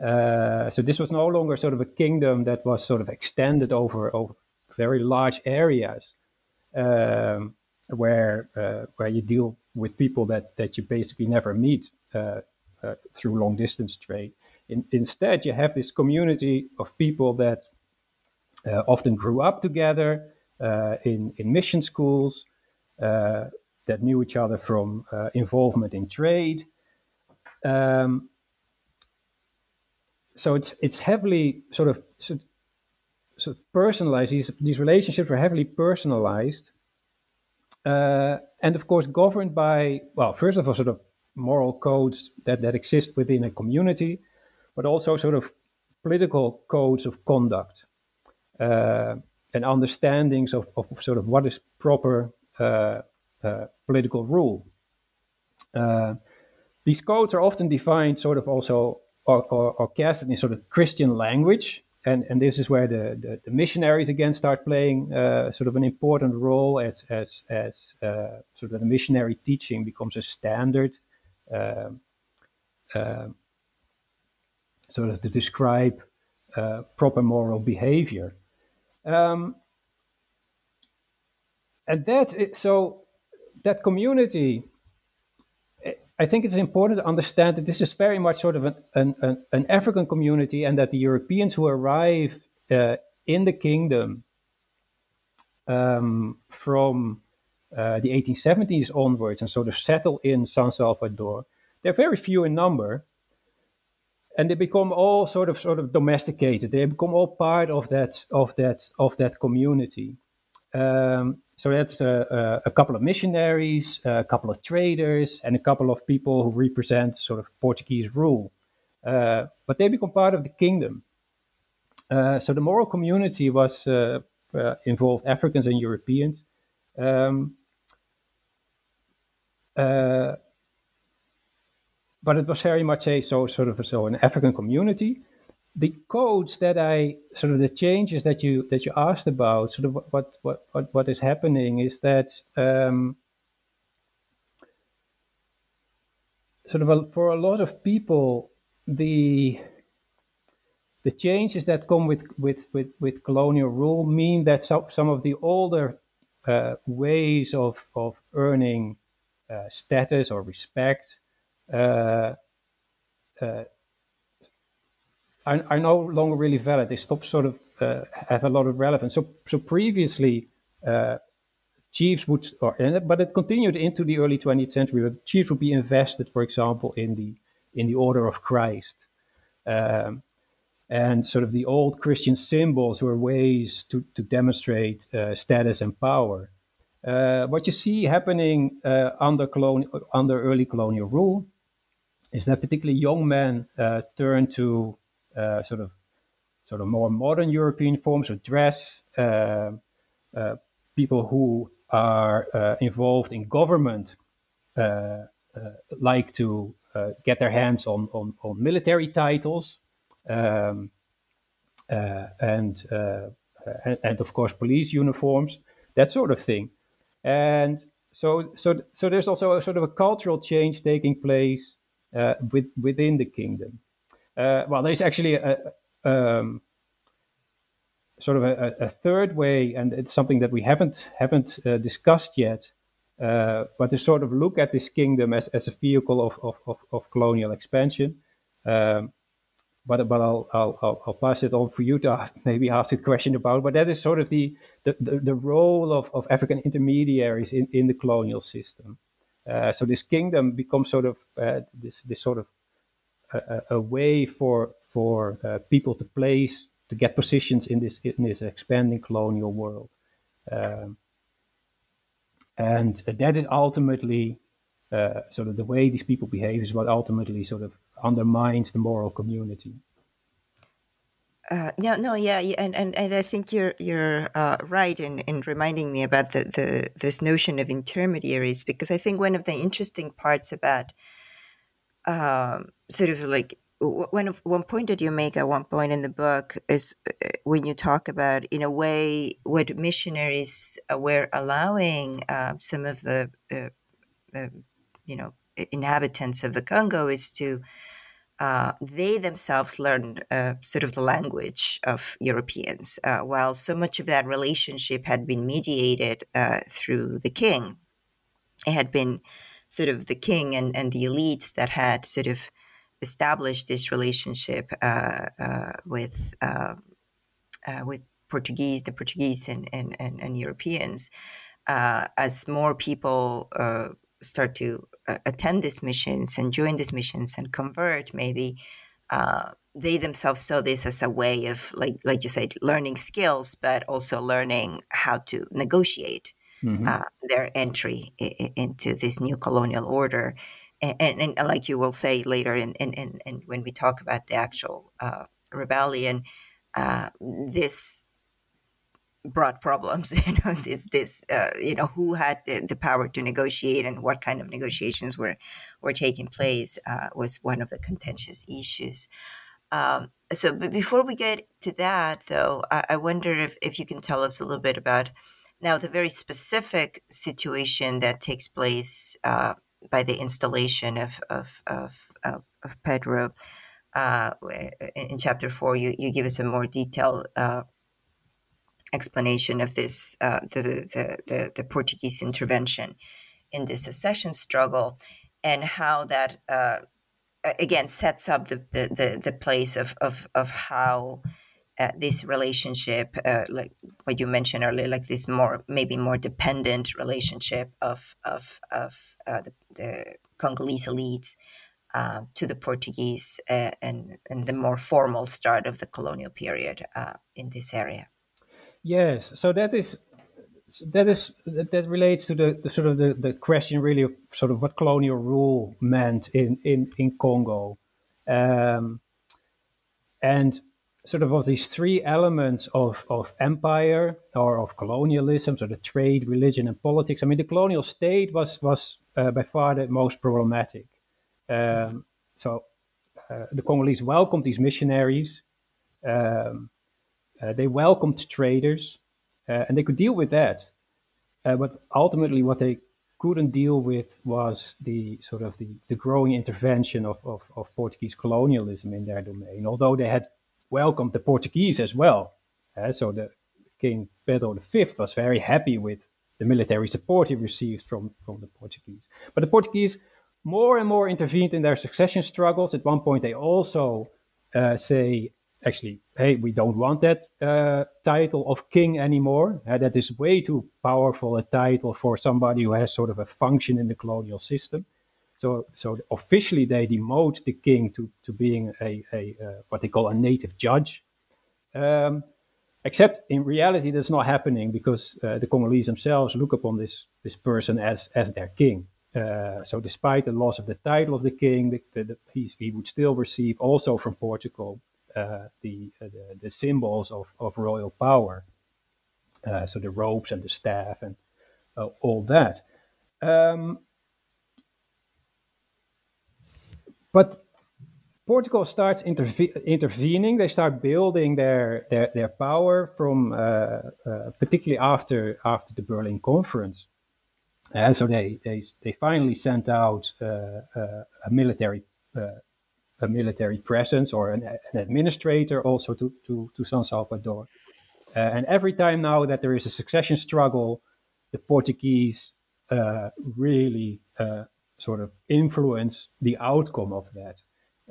Uh, so this was no longer sort of a kingdom that was sort of extended over, over very large areas, um, where uh, where you deal with people that that you basically never meet uh, uh through long distance trade. In, instead, you have this community of people that uh, often grew up together in in mission schools that knew each other from involvement in trade. Um, so it's it's heavily sort of sort, sort of personalized. These these relationships are heavily personalized, uh, and of course governed by well, first of all, sort of moral codes that that exist within a community, but also sort of political codes of conduct uh, and understandings of, of sort of what is proper uh, uh, political rule. Uh, these codes are often defined sort of also or, or, or casted in sort of Christian language. And, and this is where the, the, the missionaries again start playing uh, sort of an important role as, as, as uh, sort of the missionary teaching becomes a standard um, um, sort of to describe uh, proper moral behavior. Um, and that, so that community I think it's important to understand that this is very much sort of an, an, an African community and that the Europeans who arrive uh, in the kingdom um, from uh, the 1870s onwards and sort of settle in San Salvador, they're very few in number. And they become all sort of sort of domesticated. They become all part of that of that of that community. Um, so that's a, a, couple of missionaries, a couple of traders, and a couple of people who represent sort of Portuguese rule. Uh, but they become part of the kingdom. Uh, so the moral community was uh, uh involved Africans and Europeans. Um, uh, but it was very much a so sort of so an African community the codes that I sort of the changes that you that you asked about, sort of what what what, what is happening is that um, sort of a, for a lot of people the the changes that come with with with, with colonial rule mean that some some of the older uh, ways of of earning uh, status or respect uh, uh are, are no longer really valid. They stop sort of uh, have a lot of relevance. So so previously. Uh, chiefs would, or, but it continued into the early 20th century. But chiefs would be invested, for example, in the in the Order of Christ, um, and sort of the old Christian symbols were ways to to demonstrate uh, status and power. Uh, what you see happening uh, under colonial under early colonial rule is that particularly young men uh, turn to uh, sort of sort of more modern European forms of dress. Uh, uh, people who are involved in government like to get their hands on on, on military titles. Um, and, and and of course police uniforms, that sort of thing. And so so so there's also a sort of a cultural change taking place uh, with, within the kingdom. Uh, well, there's actually a, um, sort of a, a, third way, and it's something that we haven't haven't uh, discussed yet. Uh, but to sort of look at this kingdom as, as a vehicle of, of, of, of colonial expansion. Um, but but I'll, I'll, I'll pass it on for you to (laughs) ask, maybe ask a question about. But that is sort of the the, the, the role of, of African intermediaries in, in the colonial system. Uh, so this kingdom becomes sort of uh, this this sort of a, a way for for uh, people to place to get positions in this in this expanding colonial world, um, and that is ultimately uh, sort of the way these people behave is what ultimately sort of undermines the moral community. Uh, yeah, no, yeah, and, and, and I think you're you're uh, right in, in reminding me about the, the this notion of intermediaries because I think one of the interesting parts about um, sort of like one of one point that you make at one point in the book is uh, when you talk about in a way what missionaries were allowing uh, some of the uh, uh, you know inhabitants of the Congo is to uh, they themselves learned uh, sort of the language of Europeans, while so much of that relationship had been mediated through the king. It had been sort of the king and, and the elites that had sort of established this relationship uh, uh, with uh, uh with Portuguese, the Portuguese and and, and, and Europeans. Uh, as more people uh, start to attend these missions and join these missions and convert, maybe they themselves saw this as a way of, like, like you said, learning skills, but also learning how to negotiate mm-hmm. uh, their entry I- into this new colonial order. And, and, and, like you will say later, in, in, in, in when we talk about the actual uh, rebellion, uh, this brought problems. (laughs) You know, this this uh, you know who had the, the, power to negotiate and what kind of negotiations were were taking place uh, was one of the contentious issues. Um, so, but before we get to that, though, I, I, wonder if if you can tell us a little bit about now the very specific situation that takes place uh, by the installation of of of, of, of Pedro. Uh, in, chapter four, you, you give us a more detailed uh, explanation of this uh, the, the, the, the, Portuguese intervention in the secession struggle and how that uh, again sets up the, the, the, the, place of, of, of how uh, this relationship uh, like what you mentioned earlier like this more maybe more dependent relationship of of, of uh, the, the Congolese elites uh, to the Portuguese and, and the more formal start of the colonial period in this area. Yes, so that is that is that relates to the, the sort of the, the question really of sort of what colonial rule meant in in in Congo, um, and sort of of these three elements of of empire or of colonialism, so the trade, religion, and politics. I mean, the colonial state was was uh, by far the most problematic. Um, so uh, the Congolese welcomed these missionaries. Um, uh, they welcomed traders, uh, and they could deal with that. Uh, but ultimately, what they couldn't deal with was the sort of the, the growing intervention of, of, of, Portuguese colonialism in their domain, although they had welcomed the Portuguese as well. Uh, so the King Pedro V was very happy with the military support he received from, from the Portuguese. But the Portuguese more and more intervened in their succession struggles. At one point, they also uh, say, actually, hey, we don't want that uh, title of king anymore. Uh, that is way too powerful a title for somebody who has sort of a function in the colonial system. So, so officially they demote the king to, to being a, a uh, what they call a native judge. Um, except in reality, that's not happening because uh, the Congolese themselves look upon this this person as as their king. Uh, so, despite the loss of the title of the king, the, the, the, he would still receive also from Portugal uh, the, uh, the, the symbols of, of royal power. Uh, so the robes and the staff and all that. Um, but Portugal starts interve- intervening. They start building their their, their power from uh, uh, particularly after after the Berlin Conference. And so they they they finally sent out uh, a military a military presence or an, an administrator also to, to, to San Salvador. Uh, and every time now that there is a succession struggle, the Portuguese uh, really uh, sort of influence the outcome of that.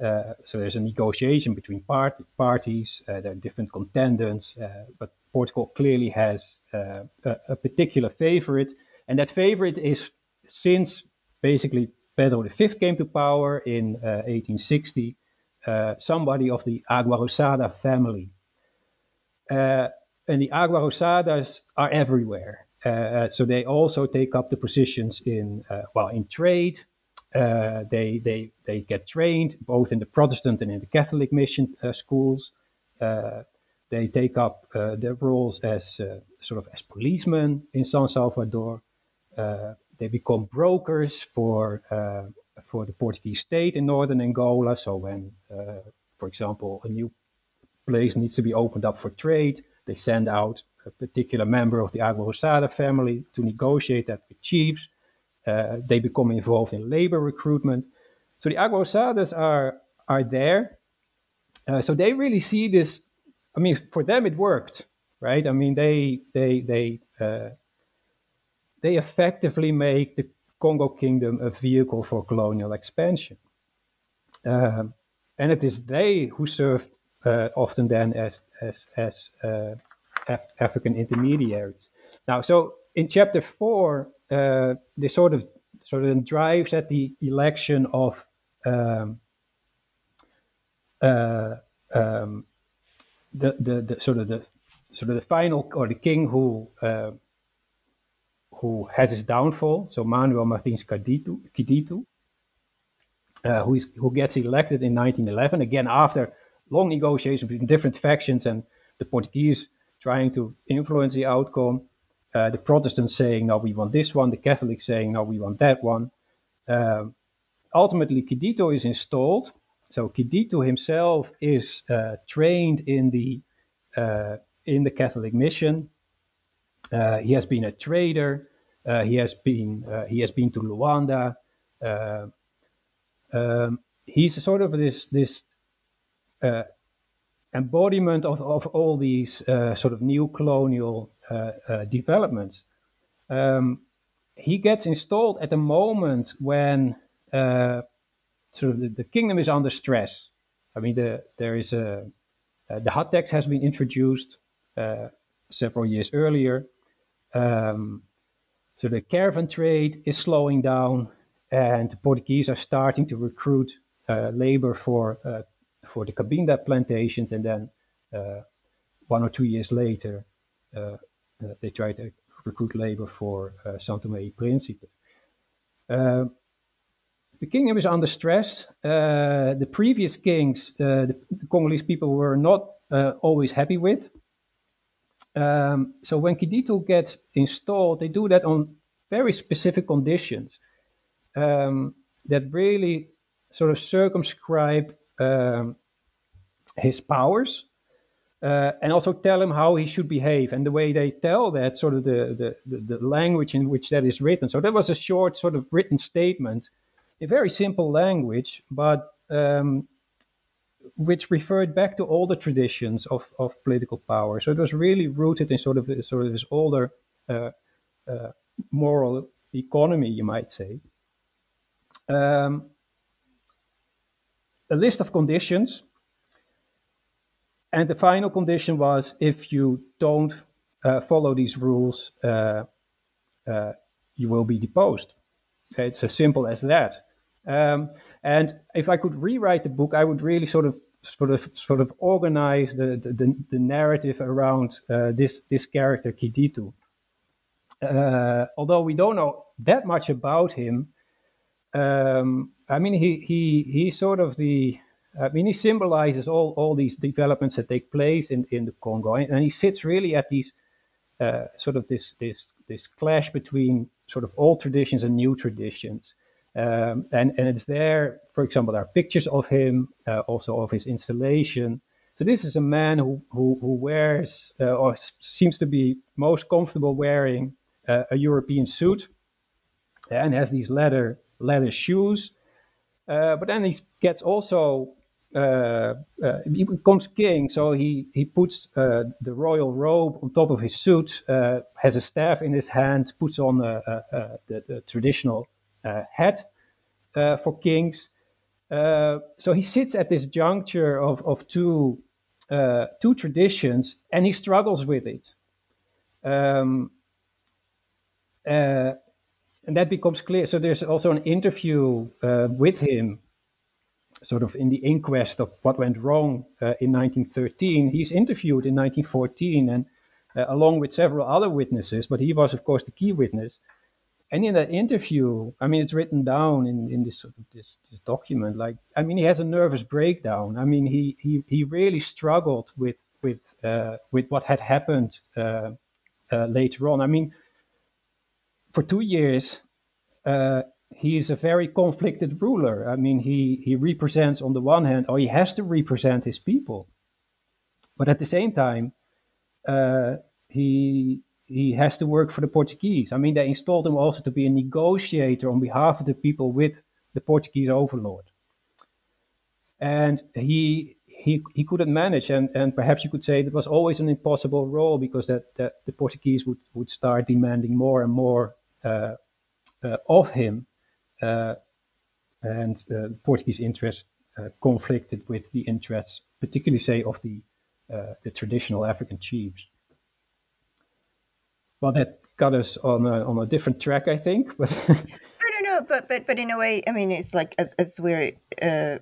Uh, so there's a negotiation between part, parties, uh, there are different contendants, uh, but Portugal clearly has a, a particular favorite. And that favorite is since basically Pedro V came to power in 1860, uh, uh, somebody of the Água Rosada family. Uh, and the Água Rosadas are everywhere. So they also take up the positions in, well, in trade, uh, they, they, they get trained both in the Protestant and in the Catholic mission uh, schools. Uh, they take up their roles as sort of as policemen in San Salvador. They become brokers for uh, for the Portuguese state in northern Angola. So when, uh, for example, a new place needs to be opened up for trade, they send out a particular member of the Água Rosada family to negotiate that with chiefs. Uh, they become involved in labor recruitment. So the Água Rosadas are are there. Uh, so they really see this. I mean, for them it worked, right? I mean, they they they uh, they effectively make the Congo Kingdom a vehicle for colonial expansion. Um, and it is they who serve uh, often then as as as uh, Af- African intermediaries. Now, so in chapter four, uh, sort of sort of drives at the election of um, uh, um, the, the, the sort of the sort of the final or the king who uh, who has his downfall. So Manuel Martins Kiditu uh, who, is, who gets elected in 1911 again after long negotiations between different factions and the Portuguese trying to influence the outcome. Uh, the Protestants saying, no, we want this one. The Catholics saying, no, we want that one. Um, ultimately, Kiditu is installed. So Kiditu himself is uh, trained in the uh, in the Catholic mission. Uh, he has been a trader. Uh, he has been uh, he has been to Luanda. Um, he's sort of this this embodiment of, of all these sort of new colonial developments. Um, he gets installed at a moment when uh, sort of the, the, kingdom is under stress. I mean, the, there is a uh, the hot tax has been introduced uh, several years earlier. Um, so the caravan trade is slowing down, and the Portuguese are starting to recruit uh, labor for uh, for the Cabinda plantations, and then uh, one or two years later, they try to recruit labor for uh, São Tomé the kingdom is under stress. the previous kings, the, the, Congolese people, were not always happy with. Um, so when Kiditu gets installed, they do that on very specific conditions um, that really sort of circumscribe um, his powers uh, and also tell him how he should behave. And the way they tell that, sort of the, the, the, the, language in which that is written. So that was a short, sort of written statement, a very simple language, but um, which referred back to older traditions of, of political power. So it was really rooted in sort of sort of this older uh, uh, moral economy, you might say. Um, a list of conditions, and the final condition was if you don't uh, follow these rules, uh, uh, you will be deposed. It's as simple as that. Um, and if I could rewrite the book, I would really sort of sort of sort of organize the the, the narrative around uh, this this character Kiditu. Uh, although we don't know that much about him, um, I mean he he he's sort of the I mean he symbolizes all all these developments that take place in in the Congo, and he sits really at these uh, sort of this this this clash between sort of old traditions and new traditions. Um, and, and it's there, for example, there are pictures of him, uh, also of his installation. So this is a man who, who, who wears uh, or seems to be most comfortable wearing uh, a European suit and has these leather, leather shoes. Uh, but then he gets also uh, uh, he becomes king, so he he puts uh, the royal robe on top of his suit, uh, has a staff in his hand, puts on the, the, traditional uh, uh, for kings. Uh, so he sits at this juncture of, of two, two traditions and he struggles with it. Um, and that becomes clear. So there's also an interview with him sort of in the inquest of what went wrong uh, in 1913. He's interviewed in 1914 and uh, along with several other witnesses, but he was, of course, the key witness and in that interview, I mean, it's written down in, in this, sort of this this document. Like, I mean, he has a nervous breakdown. I mean, he he, he really struggled with with uh, with what had happened uh, uh, later on. I mean, for two years, uh, he is a very conflicted ruler. I mean, he he represents on the one hand, or he has to represent his people, but at the same time, uh, he he has to work for the Portuguese. I mean, they installed him also to be a negotiator on behalf of the people with the Portuguese overlord. And he he he couldn't manage, and, and perhaps you could say it was always an impossible role because that, that the Portuguese would, would start demanding more and more of him, uh, and uh, Portuguese interests uh, conflicted with the interests, particularly say of the uh, the traditional African chiefs well, that got us on a, on a different track, I think. (laughs) But no, no, no. But but but in a way, I mean, it's like as as we're uh,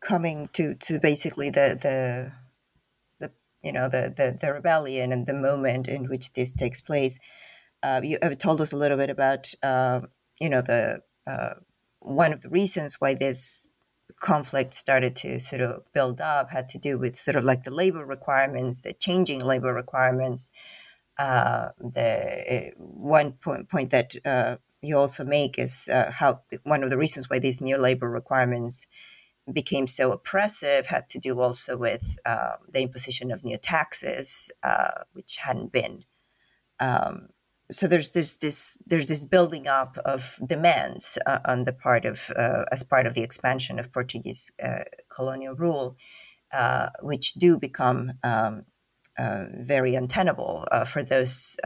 coming to to basically the the the you know the the, the rebellion and the moment in which this takes place. Uh, you have told us a little bit about uh, you know the uh, one of the reasons why this conflict started to sort of build up had to do with sort of like the labor requirements, the changing labor requirements. Uh, the one point point that uh, you also make is uh, how one of the reasons why these new labor requirements became so oppressive had to do also with uh, the imposition of new taxes, uh, which hadn't been. Um, so there's this this there's this building up of demands uh, on the part of uh, as part of the expansion of Portuguese uh, colonial rule, uh, which do become um, very untenable for those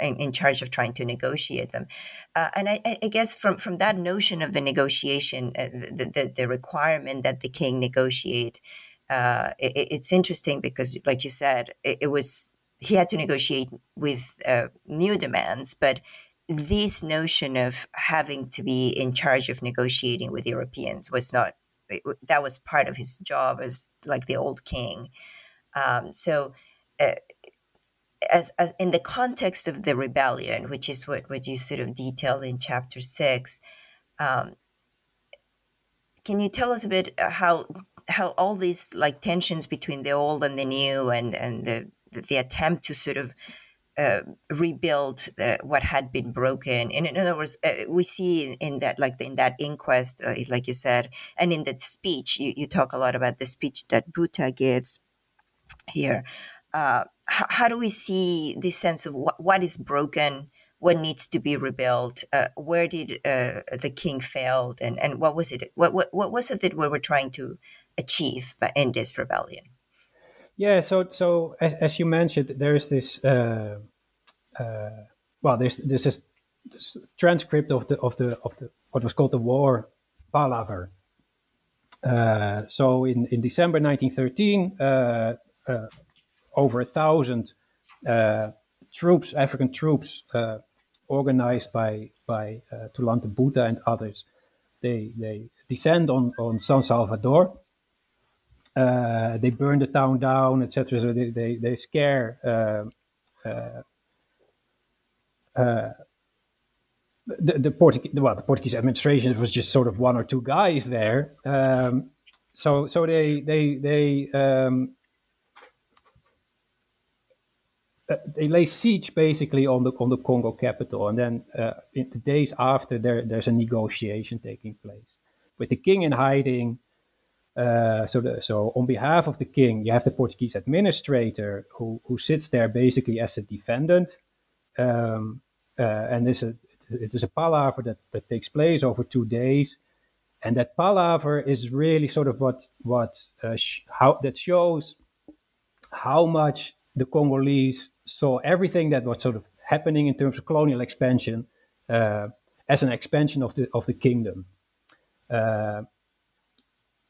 in, in charge of trying to negotiate them. Uh, and I, I, guess from, from that notion of the negotiation, uh, the, the, the, requirement that the king negotiate, uh, it, it's interesting because, like you said, it, it, was he had to negotiate with uh, new demands, but this notion of having to be in charge of negotiating with Europeans was not that was part of his job as like the old king. Um, so uh, as, as in the context of the rebellion, which is what, what you sort of detail in chapter six, um, can you tell us a bit uh, how how all these like tensions between the old and the new, and and the the attempt to sort of uh, rebuild the, what had been broken. And in other words, uh, we see in, that, like in that inquest, uh, like you said, and in that speech, you, you talk a lot about the speech that Buta gives here uh, how, how, do we see this sense of what, what is broken, what needs to be rebuilt, uh, where did uh, the king failed, and, and what was it? What, what, what was it that we were trying to achieve in this rebellion? Yeah, so so as, as you mentioned, there is this. Uh, uh, well, there's there's this, this, transcript of the of the of the what was called the war palaver. Uh, so in in December 1913 over a thousand uh, troops, African troops, uh, organized by by uh, Tulante Buta and others. They they descend on on San Salvador. Uh, they burn the town down, etc. So they they, they scare. Uh, uh, uh, the, the Portuguese, well, the Portuguese administration was just sort of one or two guys there. Um, so, so they, they, they, um, they lay siege basically on the on the Congo capital, and then uh, in the days after, there there's a negotiation taking place with the king in hiding. Uh, so the, so on behalf of the king, you have the Portuguese administrator who who sits there basically as a defendant, um, uh, and this a, it is a palaver that, that takes place over two days, and that palaver is really sort of what what uh, sh- how that shows how much the Congolese saw everything that was sort of happening in terms of colonial expansion uh, as an expansion of the of the kingdom. Uh,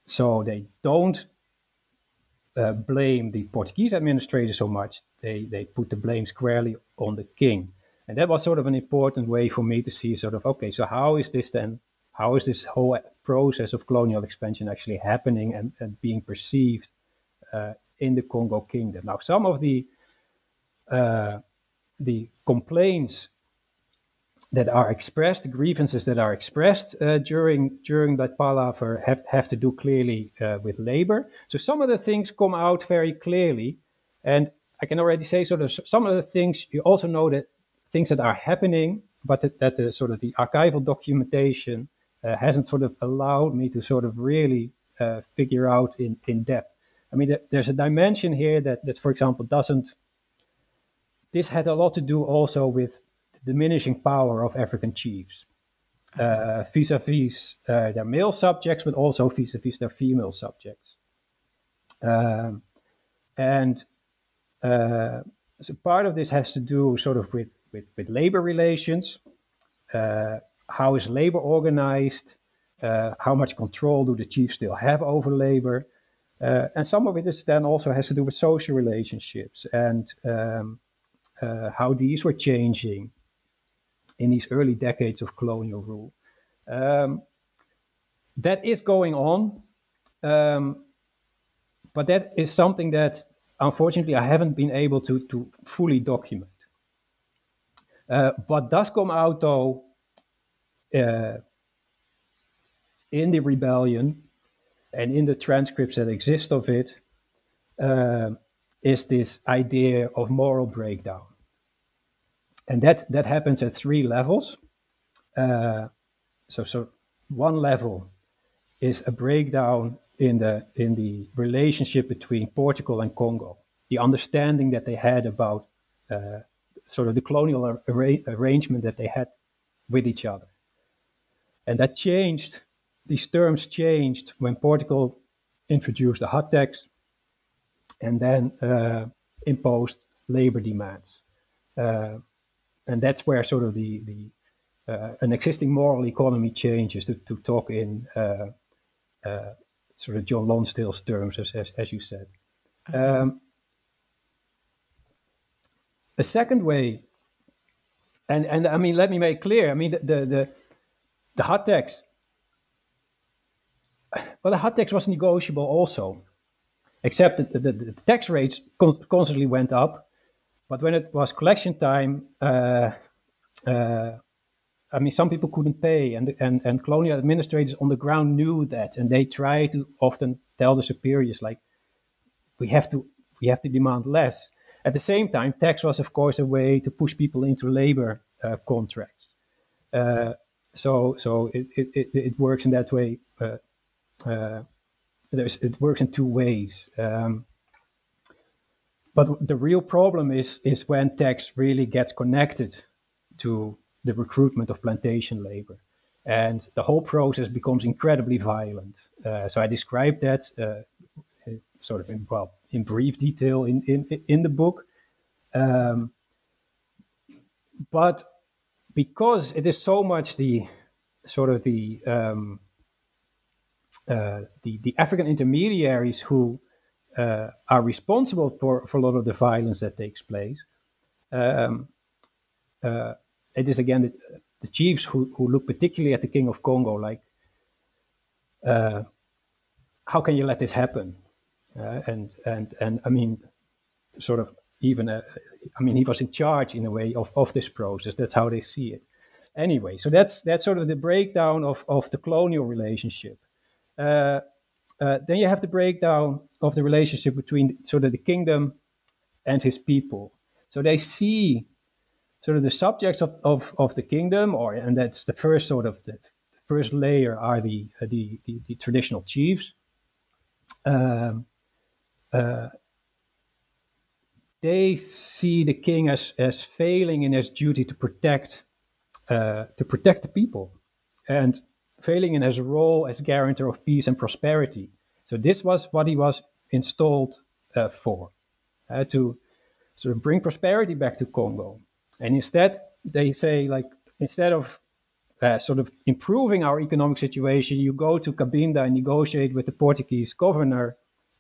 so they don't uh, blame the Portuguese administrator so much. They they put the blame squarely on the king, and that was sort of an important way for me to see sort of okay, so how is this then? How is this whole process of colonial expansion actually happening and, and being perceived uh, in the Congo Kingdom? Now, some of the uh, the complaints that are expressed, the grievances that are expressed uh, during during that palaver have, have to do clearly uh, with labor. So some of the things come out very clearly, and I can already say sort of some of the things you also know that things that are happening, but that, that the sort of the archival documentation uh, hasn't sort of allowed me to sort of really uh, figure out in in depth. I mean, there's a dimension here that that, for example, doesn't this had a lot to do also with diminishing power of African chiefs uh, vis-a-vis uh, their male subjects, but also vis-a-vis their female subjects. Um, and uh, so part of this has to do sort of with, with, with labor relations. Uh, how is labor organized? Uh, how much control do the chiefs still have over labor? Uh, and some of it is then also has to do with social relationships and um, uh, how these were changing in these early decades of colonial rule. Um, that is going on, um, but that is something that unfortunately I haven't been able to, to fully document. Uh, what does come out though uh, in the rebellion and in the transcripts that exist of it uh, is this idea of moral breakdown. And that, that happens at three levels. Uh, so, so one level is a breakdown in the in the relationship between Portugal and Congo, the understanding that they had about uh, sort of the colonial ar- arrangement that they had with each other, and that changed. These terms changed when Portugal introduced the hut tax, and then uh, imposed labor demands, uh, and that's where sort of the the uh, an existing moral economy changes to, to talk in uh, uh, sort of John Lonsdale's terms, as, as, as you said. Um, a second way, and, and I mean, let me make clear, I mean, the, the, the, the hut tax, well, the hut tax was negotiable also, except that the, the, the tax rates constantly went up. But when it was collection time, uh, uh, I mean, some people couldn't pay, and, and, and colonial administrators on the ground knew that, and they try to often tell the superiors, like, we have to we have to demand less. At the same time, tax was, of course, a way to push people into labor uh, contracts. Uh, so so it, it, it, works in that way. Uh, uh it works in two ways. Um, but the real problem is is when tax really gets connected to the recruitment of plantation labor. And the whole process becomes incredibly violent. Uh, so I describe that uh, sort of in, well, in brief detail in, in, in the book. Um, but because it is so much the sort of the um, uh, the, the African intermediaries who uh, are responsible for, for a lot of the violence that takes place. Um, uh, it is again the, the, chiefs who, who look particularly at the king of Congo like, uh, how can you let this happen? Uh, and and and I mean, sort of even uh, I mean he was in charge in a way of, of this process. That's how they see it. Anyway, so that's that's sort of the breakdown of, of the colonial relationship. Uh, then you have the breakdown of the relationship between sort of the kingdom and his people. So they see sort of the subjects of, of, of the kingdom, or and that's the first sort of the first layer are the uh, the, the, the, traditional chiefs. Um, uh, they see the king as, as failing in his duty to protect uh, to protect the people, and failing in his role as guarantor of peace and prosperity. So this was what he was installed uh, for, uh, to sort of bring prosperity back to Congo. And instead, they say, like, instead of uh, sort of improving our economic situation, you go to Cabinda and negotiate with the Portuguese governor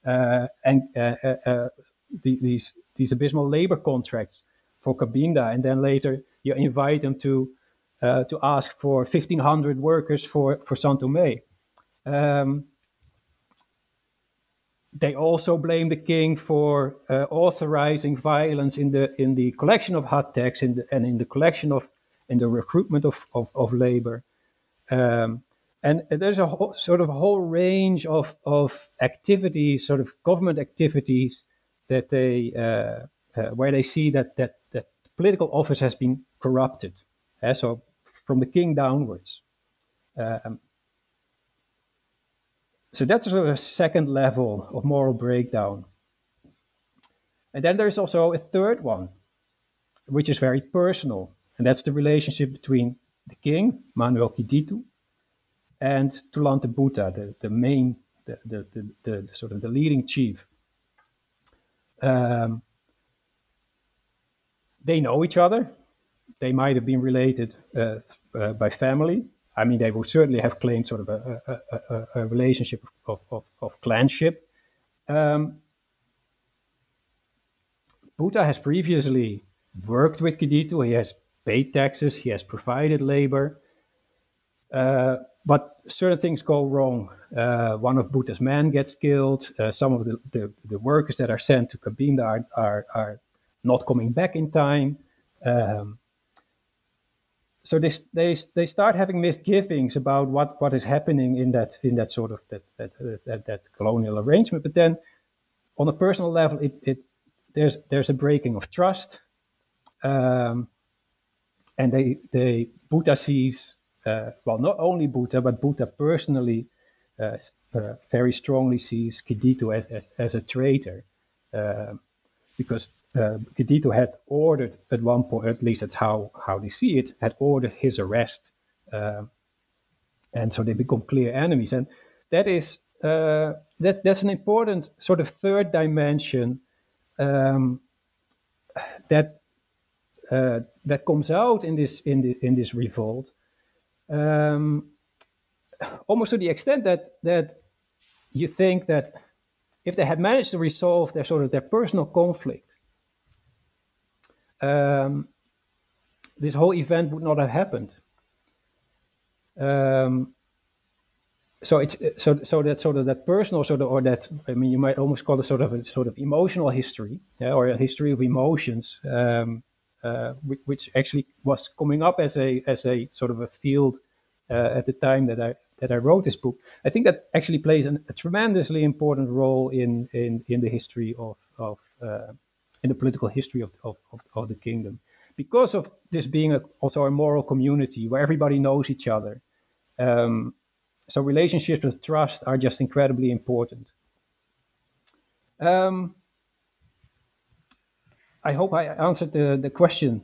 uh, and uh, uh, the, these these abysmal labor contracts for Cabinda, and then later you invite them to to ask for 1,500 workers for for Tomé. Um, they also blame the king for uh, authorizing violence in the in the collection of hut tax in the, and in the collection of in the recruitment of of, of labor. Um, and there's a whole, sort of a whole range of of activities, sort of government activities that they uh, uh, where they see that that that political office has been corrupted. Uh, so from the king downwards. Um, so that's a second level of moral breakdown. And then there's also a third one, which is very personal, and that's the relationship between the king, Manuel Kiditu, and Tulante Buta, the, the main, the, the, the, the, sort of the leading chief. Um, they know each other. They might have been related uh, uh, by family, I mean, they would certainly have claimed sort of a, a, a, a relationship of, of, of clanship. Um, Buta has previously worked with Kiditu. He has paid taxes. He has provided labor. Uh, but certain things go wrong. Uh, one of Buta's men gets killed. Uh, some of the, the, the, workers that are sent to Cabinda are, are, are not coming back in time. Um, so they, they, they start having misgivings about what, what is happening in that in that sort of that that, that, that colonial arrangement. But then, on a personal level, it, it there's there's a breaking of trust, um, and they they Buta sees uh, well not only Buta but Buta personally uh, uh, very strongly sees Kiditu as, as, as a traitor um, because uh, Kiditu had ordered at one point, at least that's how, how they see it, had ordered his arrest. Um, and so they become clear enemies. And that is uh, that, that's an important sort of third dimension um, that uh, that comes out in this in the, in this revolt, um, almost to the extent that that you think that if they had managed to resolve their sort of their personal conflict, um, this whole event would not have happened. Um, so it's so so that sort of that personal sort of or that I mean you might almost call it sort of a sort of emotional history yeah, or a history of emotions um, uh, which, which, actually was coming up as a as a sort of a field uh, at the time that I that I wrote this book. I think that actually plays an, a tremendously important role in in in the history of of uh, in the political history of of, of, of the kingdom because of this being a, also a moral community where everybody knows each other. Um, so relationships with trust are just incredibly important. Um, I hope I answered the, the question.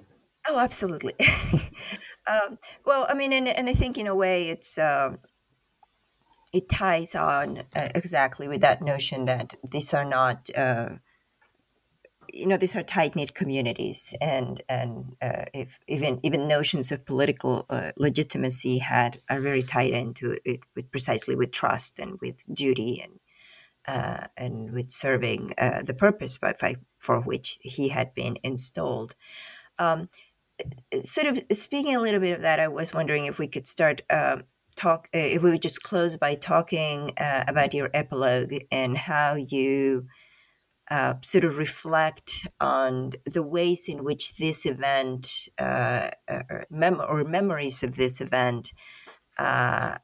Oh, absolutely. (laughs) um, well, I mean, and, and I think in a way it's uh, it ties on uh, exactly with that notion that these are not uh, you know these are tight knit communities, and and uh, if even even notions of political uh, legitimacy had are very tied into it with precisely with trust and with duty and uh, and with serving uh, the purpose by, by, for which he had been installed. Um, sort of speaking a little bit of that, I was wondering if we could start um, talk uh, if we would just close by talking uh, about your epilogue and how you uh, sort of reflect on the ways in which this event uh, uh mem- or memories of this event uh,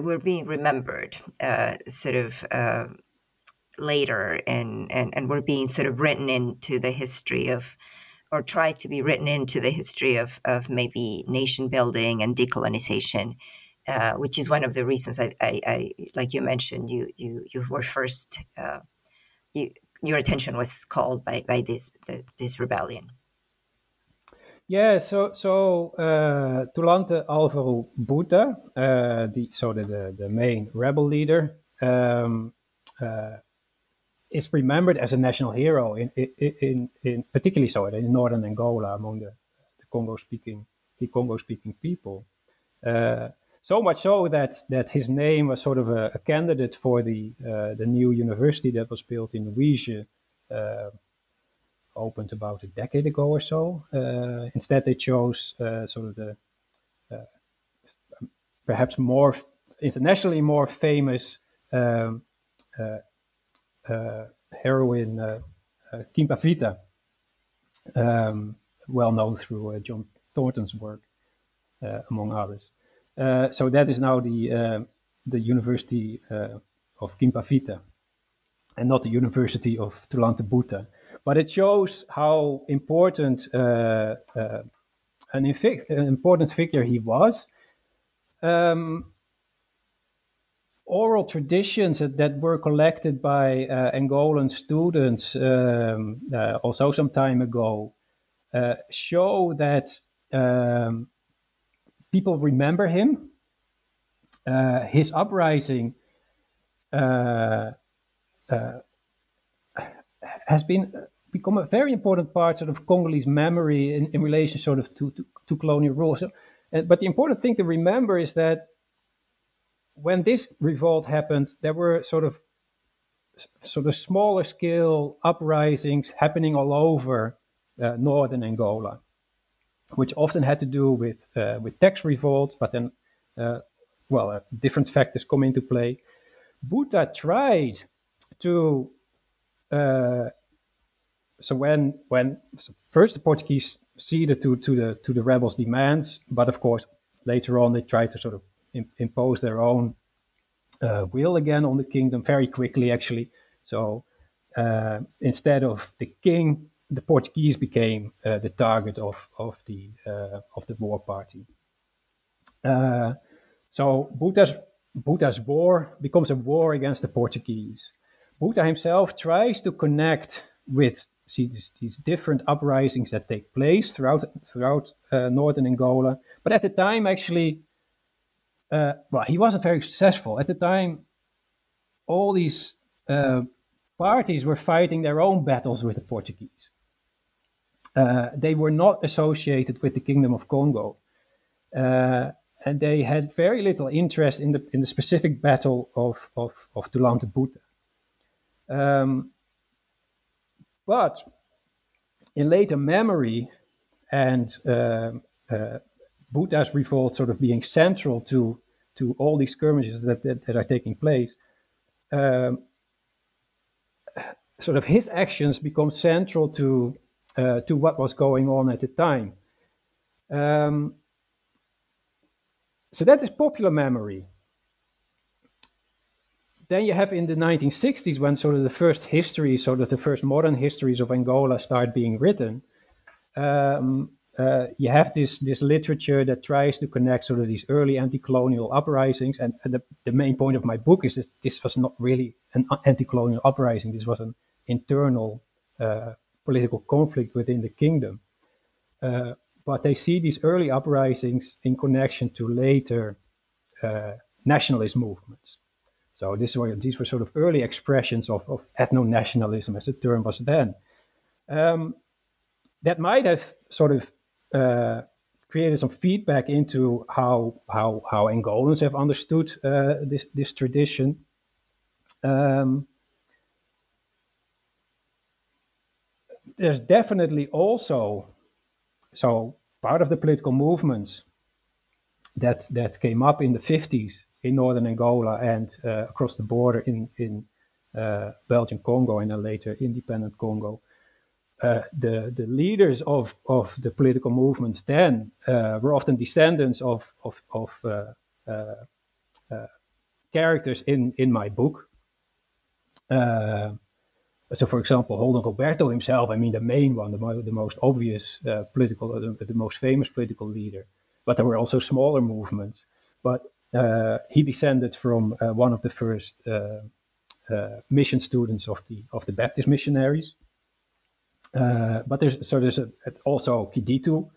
were being remembered uh, sort of um, later and, and, and were being sort of written into the history of or tried to be written into the history of, of maybe nation building and decolonization, uh, which is one of the reasons I, I, I, like you mentioned, you you you were first uh, you your attention was called by by this this rebellion. Yeah, so so uh, Tulante Alvaro Buta, uh, the so the, the, the main rebel leader, um, uh, is remembered as a national hero in in, in, in particularly so in northern Angola among the, the Congo speaking the Congo speaking people. Uh, so much so that that his name was sort of a, a candidate for the uh, the new university that was built in Uíge, uh, opened about a decade ago or so. Uh, instead, they chose uh, sort of the uh, perhaps more internationally more famous um, heroine Kimpa Vita, um, well known through John Thornton's work, among others. Uh, so that is now the uh, the University uh, of Kimpa Vita, and not the University of Tulante Buta. But it shows how important an, an, important figure he was. Um, oral traditions that, that, were collected by uh, Angolan students um, uh, also some time ago uh, show that um, people remember him. Uh, his uprising uh, uh, has been become a very important part sort of Congolese memory in, in relation sort of to, to, to colonial rule. So, uh, but the important thing to remember is that when this revolt happened, there were sort of sort of smaller scale uprisings happening all over uh, northern Angola which often had to do with uh, with tax revolts, but then uh, well, uh, different factors come into play. Buta tried to uh, so when when so first the Portuguese ceded to to the to the rebels' demands, but of course later on they tried to sort of impose their own uh, will again on the kingdom very quickly, actually. So uh, instead of the king, the Portuguese became uh, the target of of the uh, of the war party. Uh, so Buta's Buta's war becomes a war against the Portuguese. Buta himself tries to connect with see these, these, different uprisings that take place throughout throughout uh, northern Angola. But at the time, actually, uh, well, he wasn't very successful. At the time, all these uh, parties were fighting their own battles with the Portuguese. Uh, they were not associated with the Kingdom of Congo, uh, and they had very little interest in the in the specific battle of of of Tulante Buta. Um, but in later memory and uh, uh, Buta's revolt sort of being central to to all these skirmishes that, that, that are taking place, um, sort of his actions become central to uh, to what was going on at the time. Um, so that is popular memory then you have in the 1960s when sort of the first history, sort of the first modern histories of Angola start being written. Um, uh, you have this this literature that tries to connect sort of these early anti-colonial uprisings, and, and the, the main point of my book is that this was not really an anti-colonial uprising. This was an internal uh, political conflict within the kingdom. Uh, but they see these early uprisings in connection to later uh, nationalist movements. So this were, these were sort of early expressions of, of ethno-nationalism, as the term was then. Um, that might have sort of uh, created some feedback into how how how Angolans have understood uh, this this tradition. Um, there's definitely also so part of the political movements that that came up in the 50s in northern Angola and uh, across the border in in uh, Belgian Congo and then later independent Congo. Uh, the the leaders of of the political movements then were often descendants of of of characters in in my book. So, for example, Holden Roberto himself, I mean, the main one, the, mo- the most obvious uh, political, the, the, most famous political leader. But there were also smaller movements. But uh, he descended from uh, one of the first uh, mission students of the of the Baptist missionaries. but there's so there's a, also Kiditu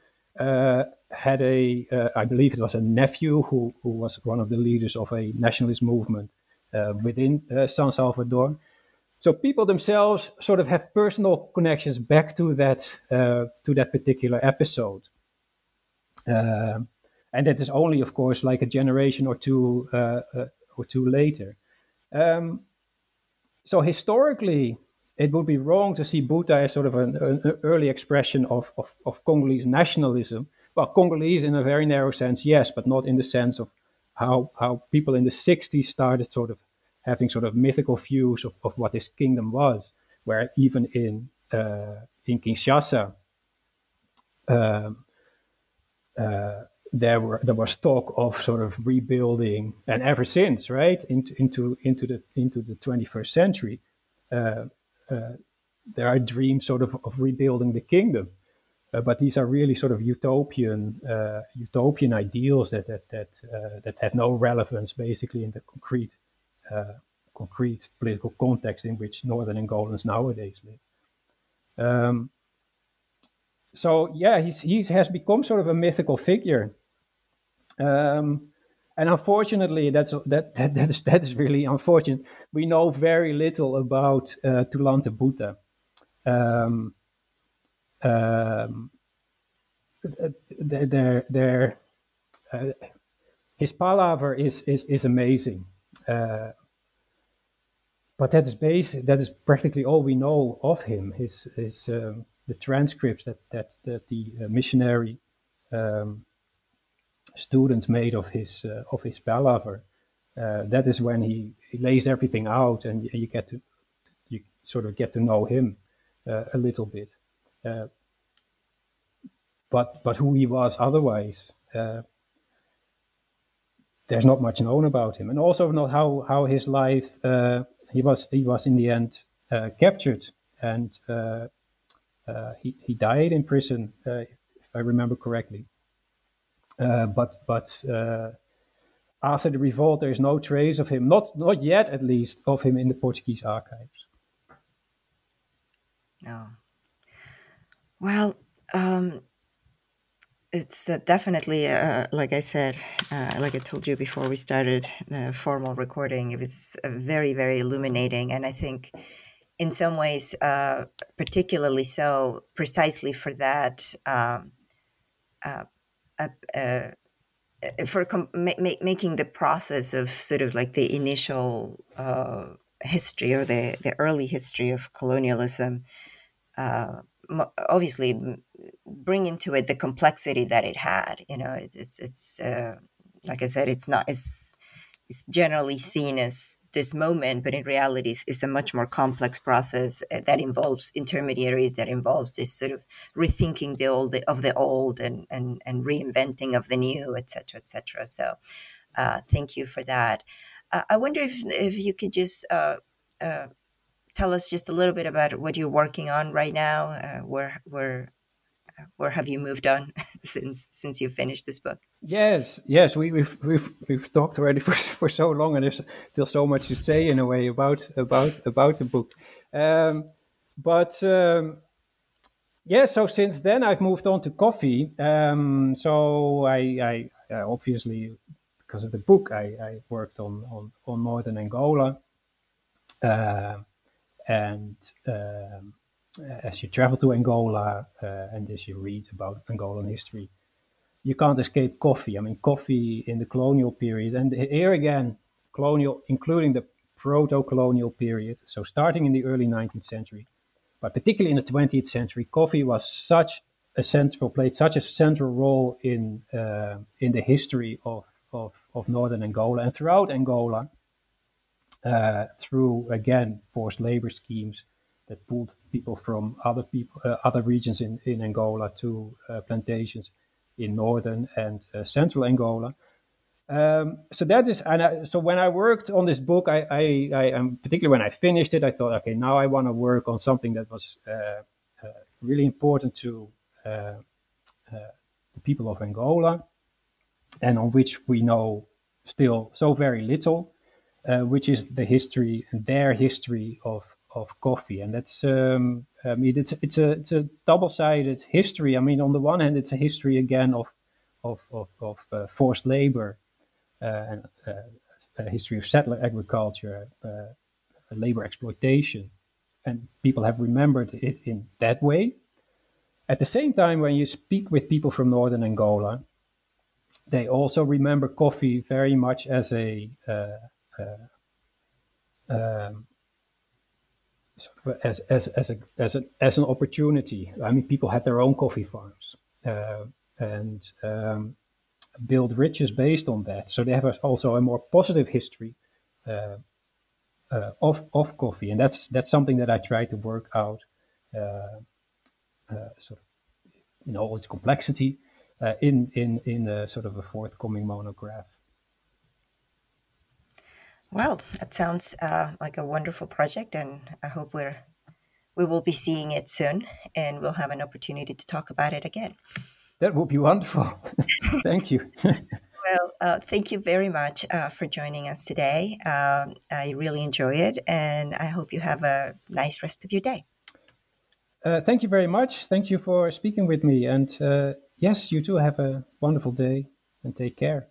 had a I believe it was a nephew who who was one of the leaders of a nationalist movement within San Salvador. So people themselves sort of have personal connections back to that uh, to that particular episode. Uh, and that is only, of course, like a generation or two uh, uh, or two later. Um, so historically, it would be wrong to see Buta as sort of an, an early expression of, of, of, Congolese nationalism. Well, Congolese in a very narrow sense, yes, but not in the sense of how how people in the 60s started sort of having sort of mythical views of, of what this kingdom was, where even in uh, in Kinshasa, um, uh, there were there was talk of sort of rebuilding, and ever since, right into into into the into the 21st century, uh, uh, there are dreams sort of of rebuilding the kingdom, uh, but these are really sort of utopian uh, utopian ideals that that that that have no relevance basically in the concrete concrete political context in which northern Angolans nowadays live. Um, so yeah, he's, he has become sort of a mythical figure. Um, and unfortunately, that's that, that that is that is really unfortunate. We know very little about uh, Tulante Buta. Um, um, their their uh, his palaver is is is amazing, uh, but that is basic. That is practically all we know of him. His his um, the transcripts that that, that the uh, missionary um, students made of his uh, of his palaver. Uh, that is when he, he lays everything out, and you get to you sort of get to know him uh, a little bit. But but who he was otherwise, there's not much known about him, and also not how how his life. he was he was in the end captured and he he died in prison, if I remember correctly. Uh, but but uh, after the revolt, there is no trace of him, not not yet at least, of him in the Portuguese archives. No. Well, um, it's uh, definitely, uh, like I said, uh, like I told you before we started the formal recording, it was very, very illuminating. And I think in some ways, uh, particularly so, precisely for that. Um, uh, for com- ma- making the process of sort of like the initial uh, history or the, the early history of colonialism, uh, obviously bring into it the complexity that it had. You know, it's it's uh, like I said, it's not it's is generally seen as this moment, but in reality, it's, it's, a much more complex process uh, that involves intermediaries, that involves this sort of rethinking the old of the old and and, and reinventing of the new, etc., etc. So, uh, thank you for that. Uh, I wonder if if you could just uh, uh tell us just a little bit about what you're working on right now, uh, where where or have you moved on (laughs) since since you finished this book? Yes, yes, we, we've we've we've talked already (laughs) for, for so long, and there's still so much to say in a way about about about the book. Um, but um, yeah, so since then I've moved on to coffee. Um, so I, I obviously because of the book I, I worked on on on northern Angola, uh, and um, as you travel to Angola uh, and as you read about Angolan history, you can't escape coffee. I mean, coffee in the colonial period, and here again, colonial, including the proto-colonial period, so starting in the early 19th century, but particularly in the 20th century, coffee was such a central played such a central role in uh, in the history of, of, of northern Angola and throughout Angola, uh, through again forced labor schemes that pulled people from other people, uh, other regions in, in Angola to uh, plantations in northern and uh, central Angola. Um, so that is, and I, so when I worked on this book, I, I, I um, particularly when I finished it, I thought, okay, now I want to work on something that was uh, uh, really important to uh, the people of Angola, and on which we know still so very little, which is the history their history of of coffee, and that's um, I mean it's it's a it's a double sided history. I mean, on the one hand, it's a history again of of of, of uh, forced labor uh, and uh, a history of settler agriculture, uh, labor exploitation, and people have remembered it in that way. At the same time, when you speak with people from northern Angola, they also remember coffee very much as a uh, uh, um, as as as a as an as an opportunity. I mean, people had their own coffee farms uh, and um, build riches based on that. So they have also a more positive history uh, uh, of of coffee, and that's that's something that I try to work out, uh, uh, sort of, in all its complexity, uh, in in in a sort of a forthcoming monograph. Well, that sounds uh, like a wonderful project, and I hope we're we will be seeing it soon, and we'll have an opportunity to talk about it again. That would be wonderful. (laughs) thank you. (laughs) well, uh, thank you very much uh, for joining us today. Um, I really enjoy it, and I hope you have a nice rest of your day. Uh, thank you very much. Thank you for speaking with me, and uh, yes, you too have a wonderful day, and take care.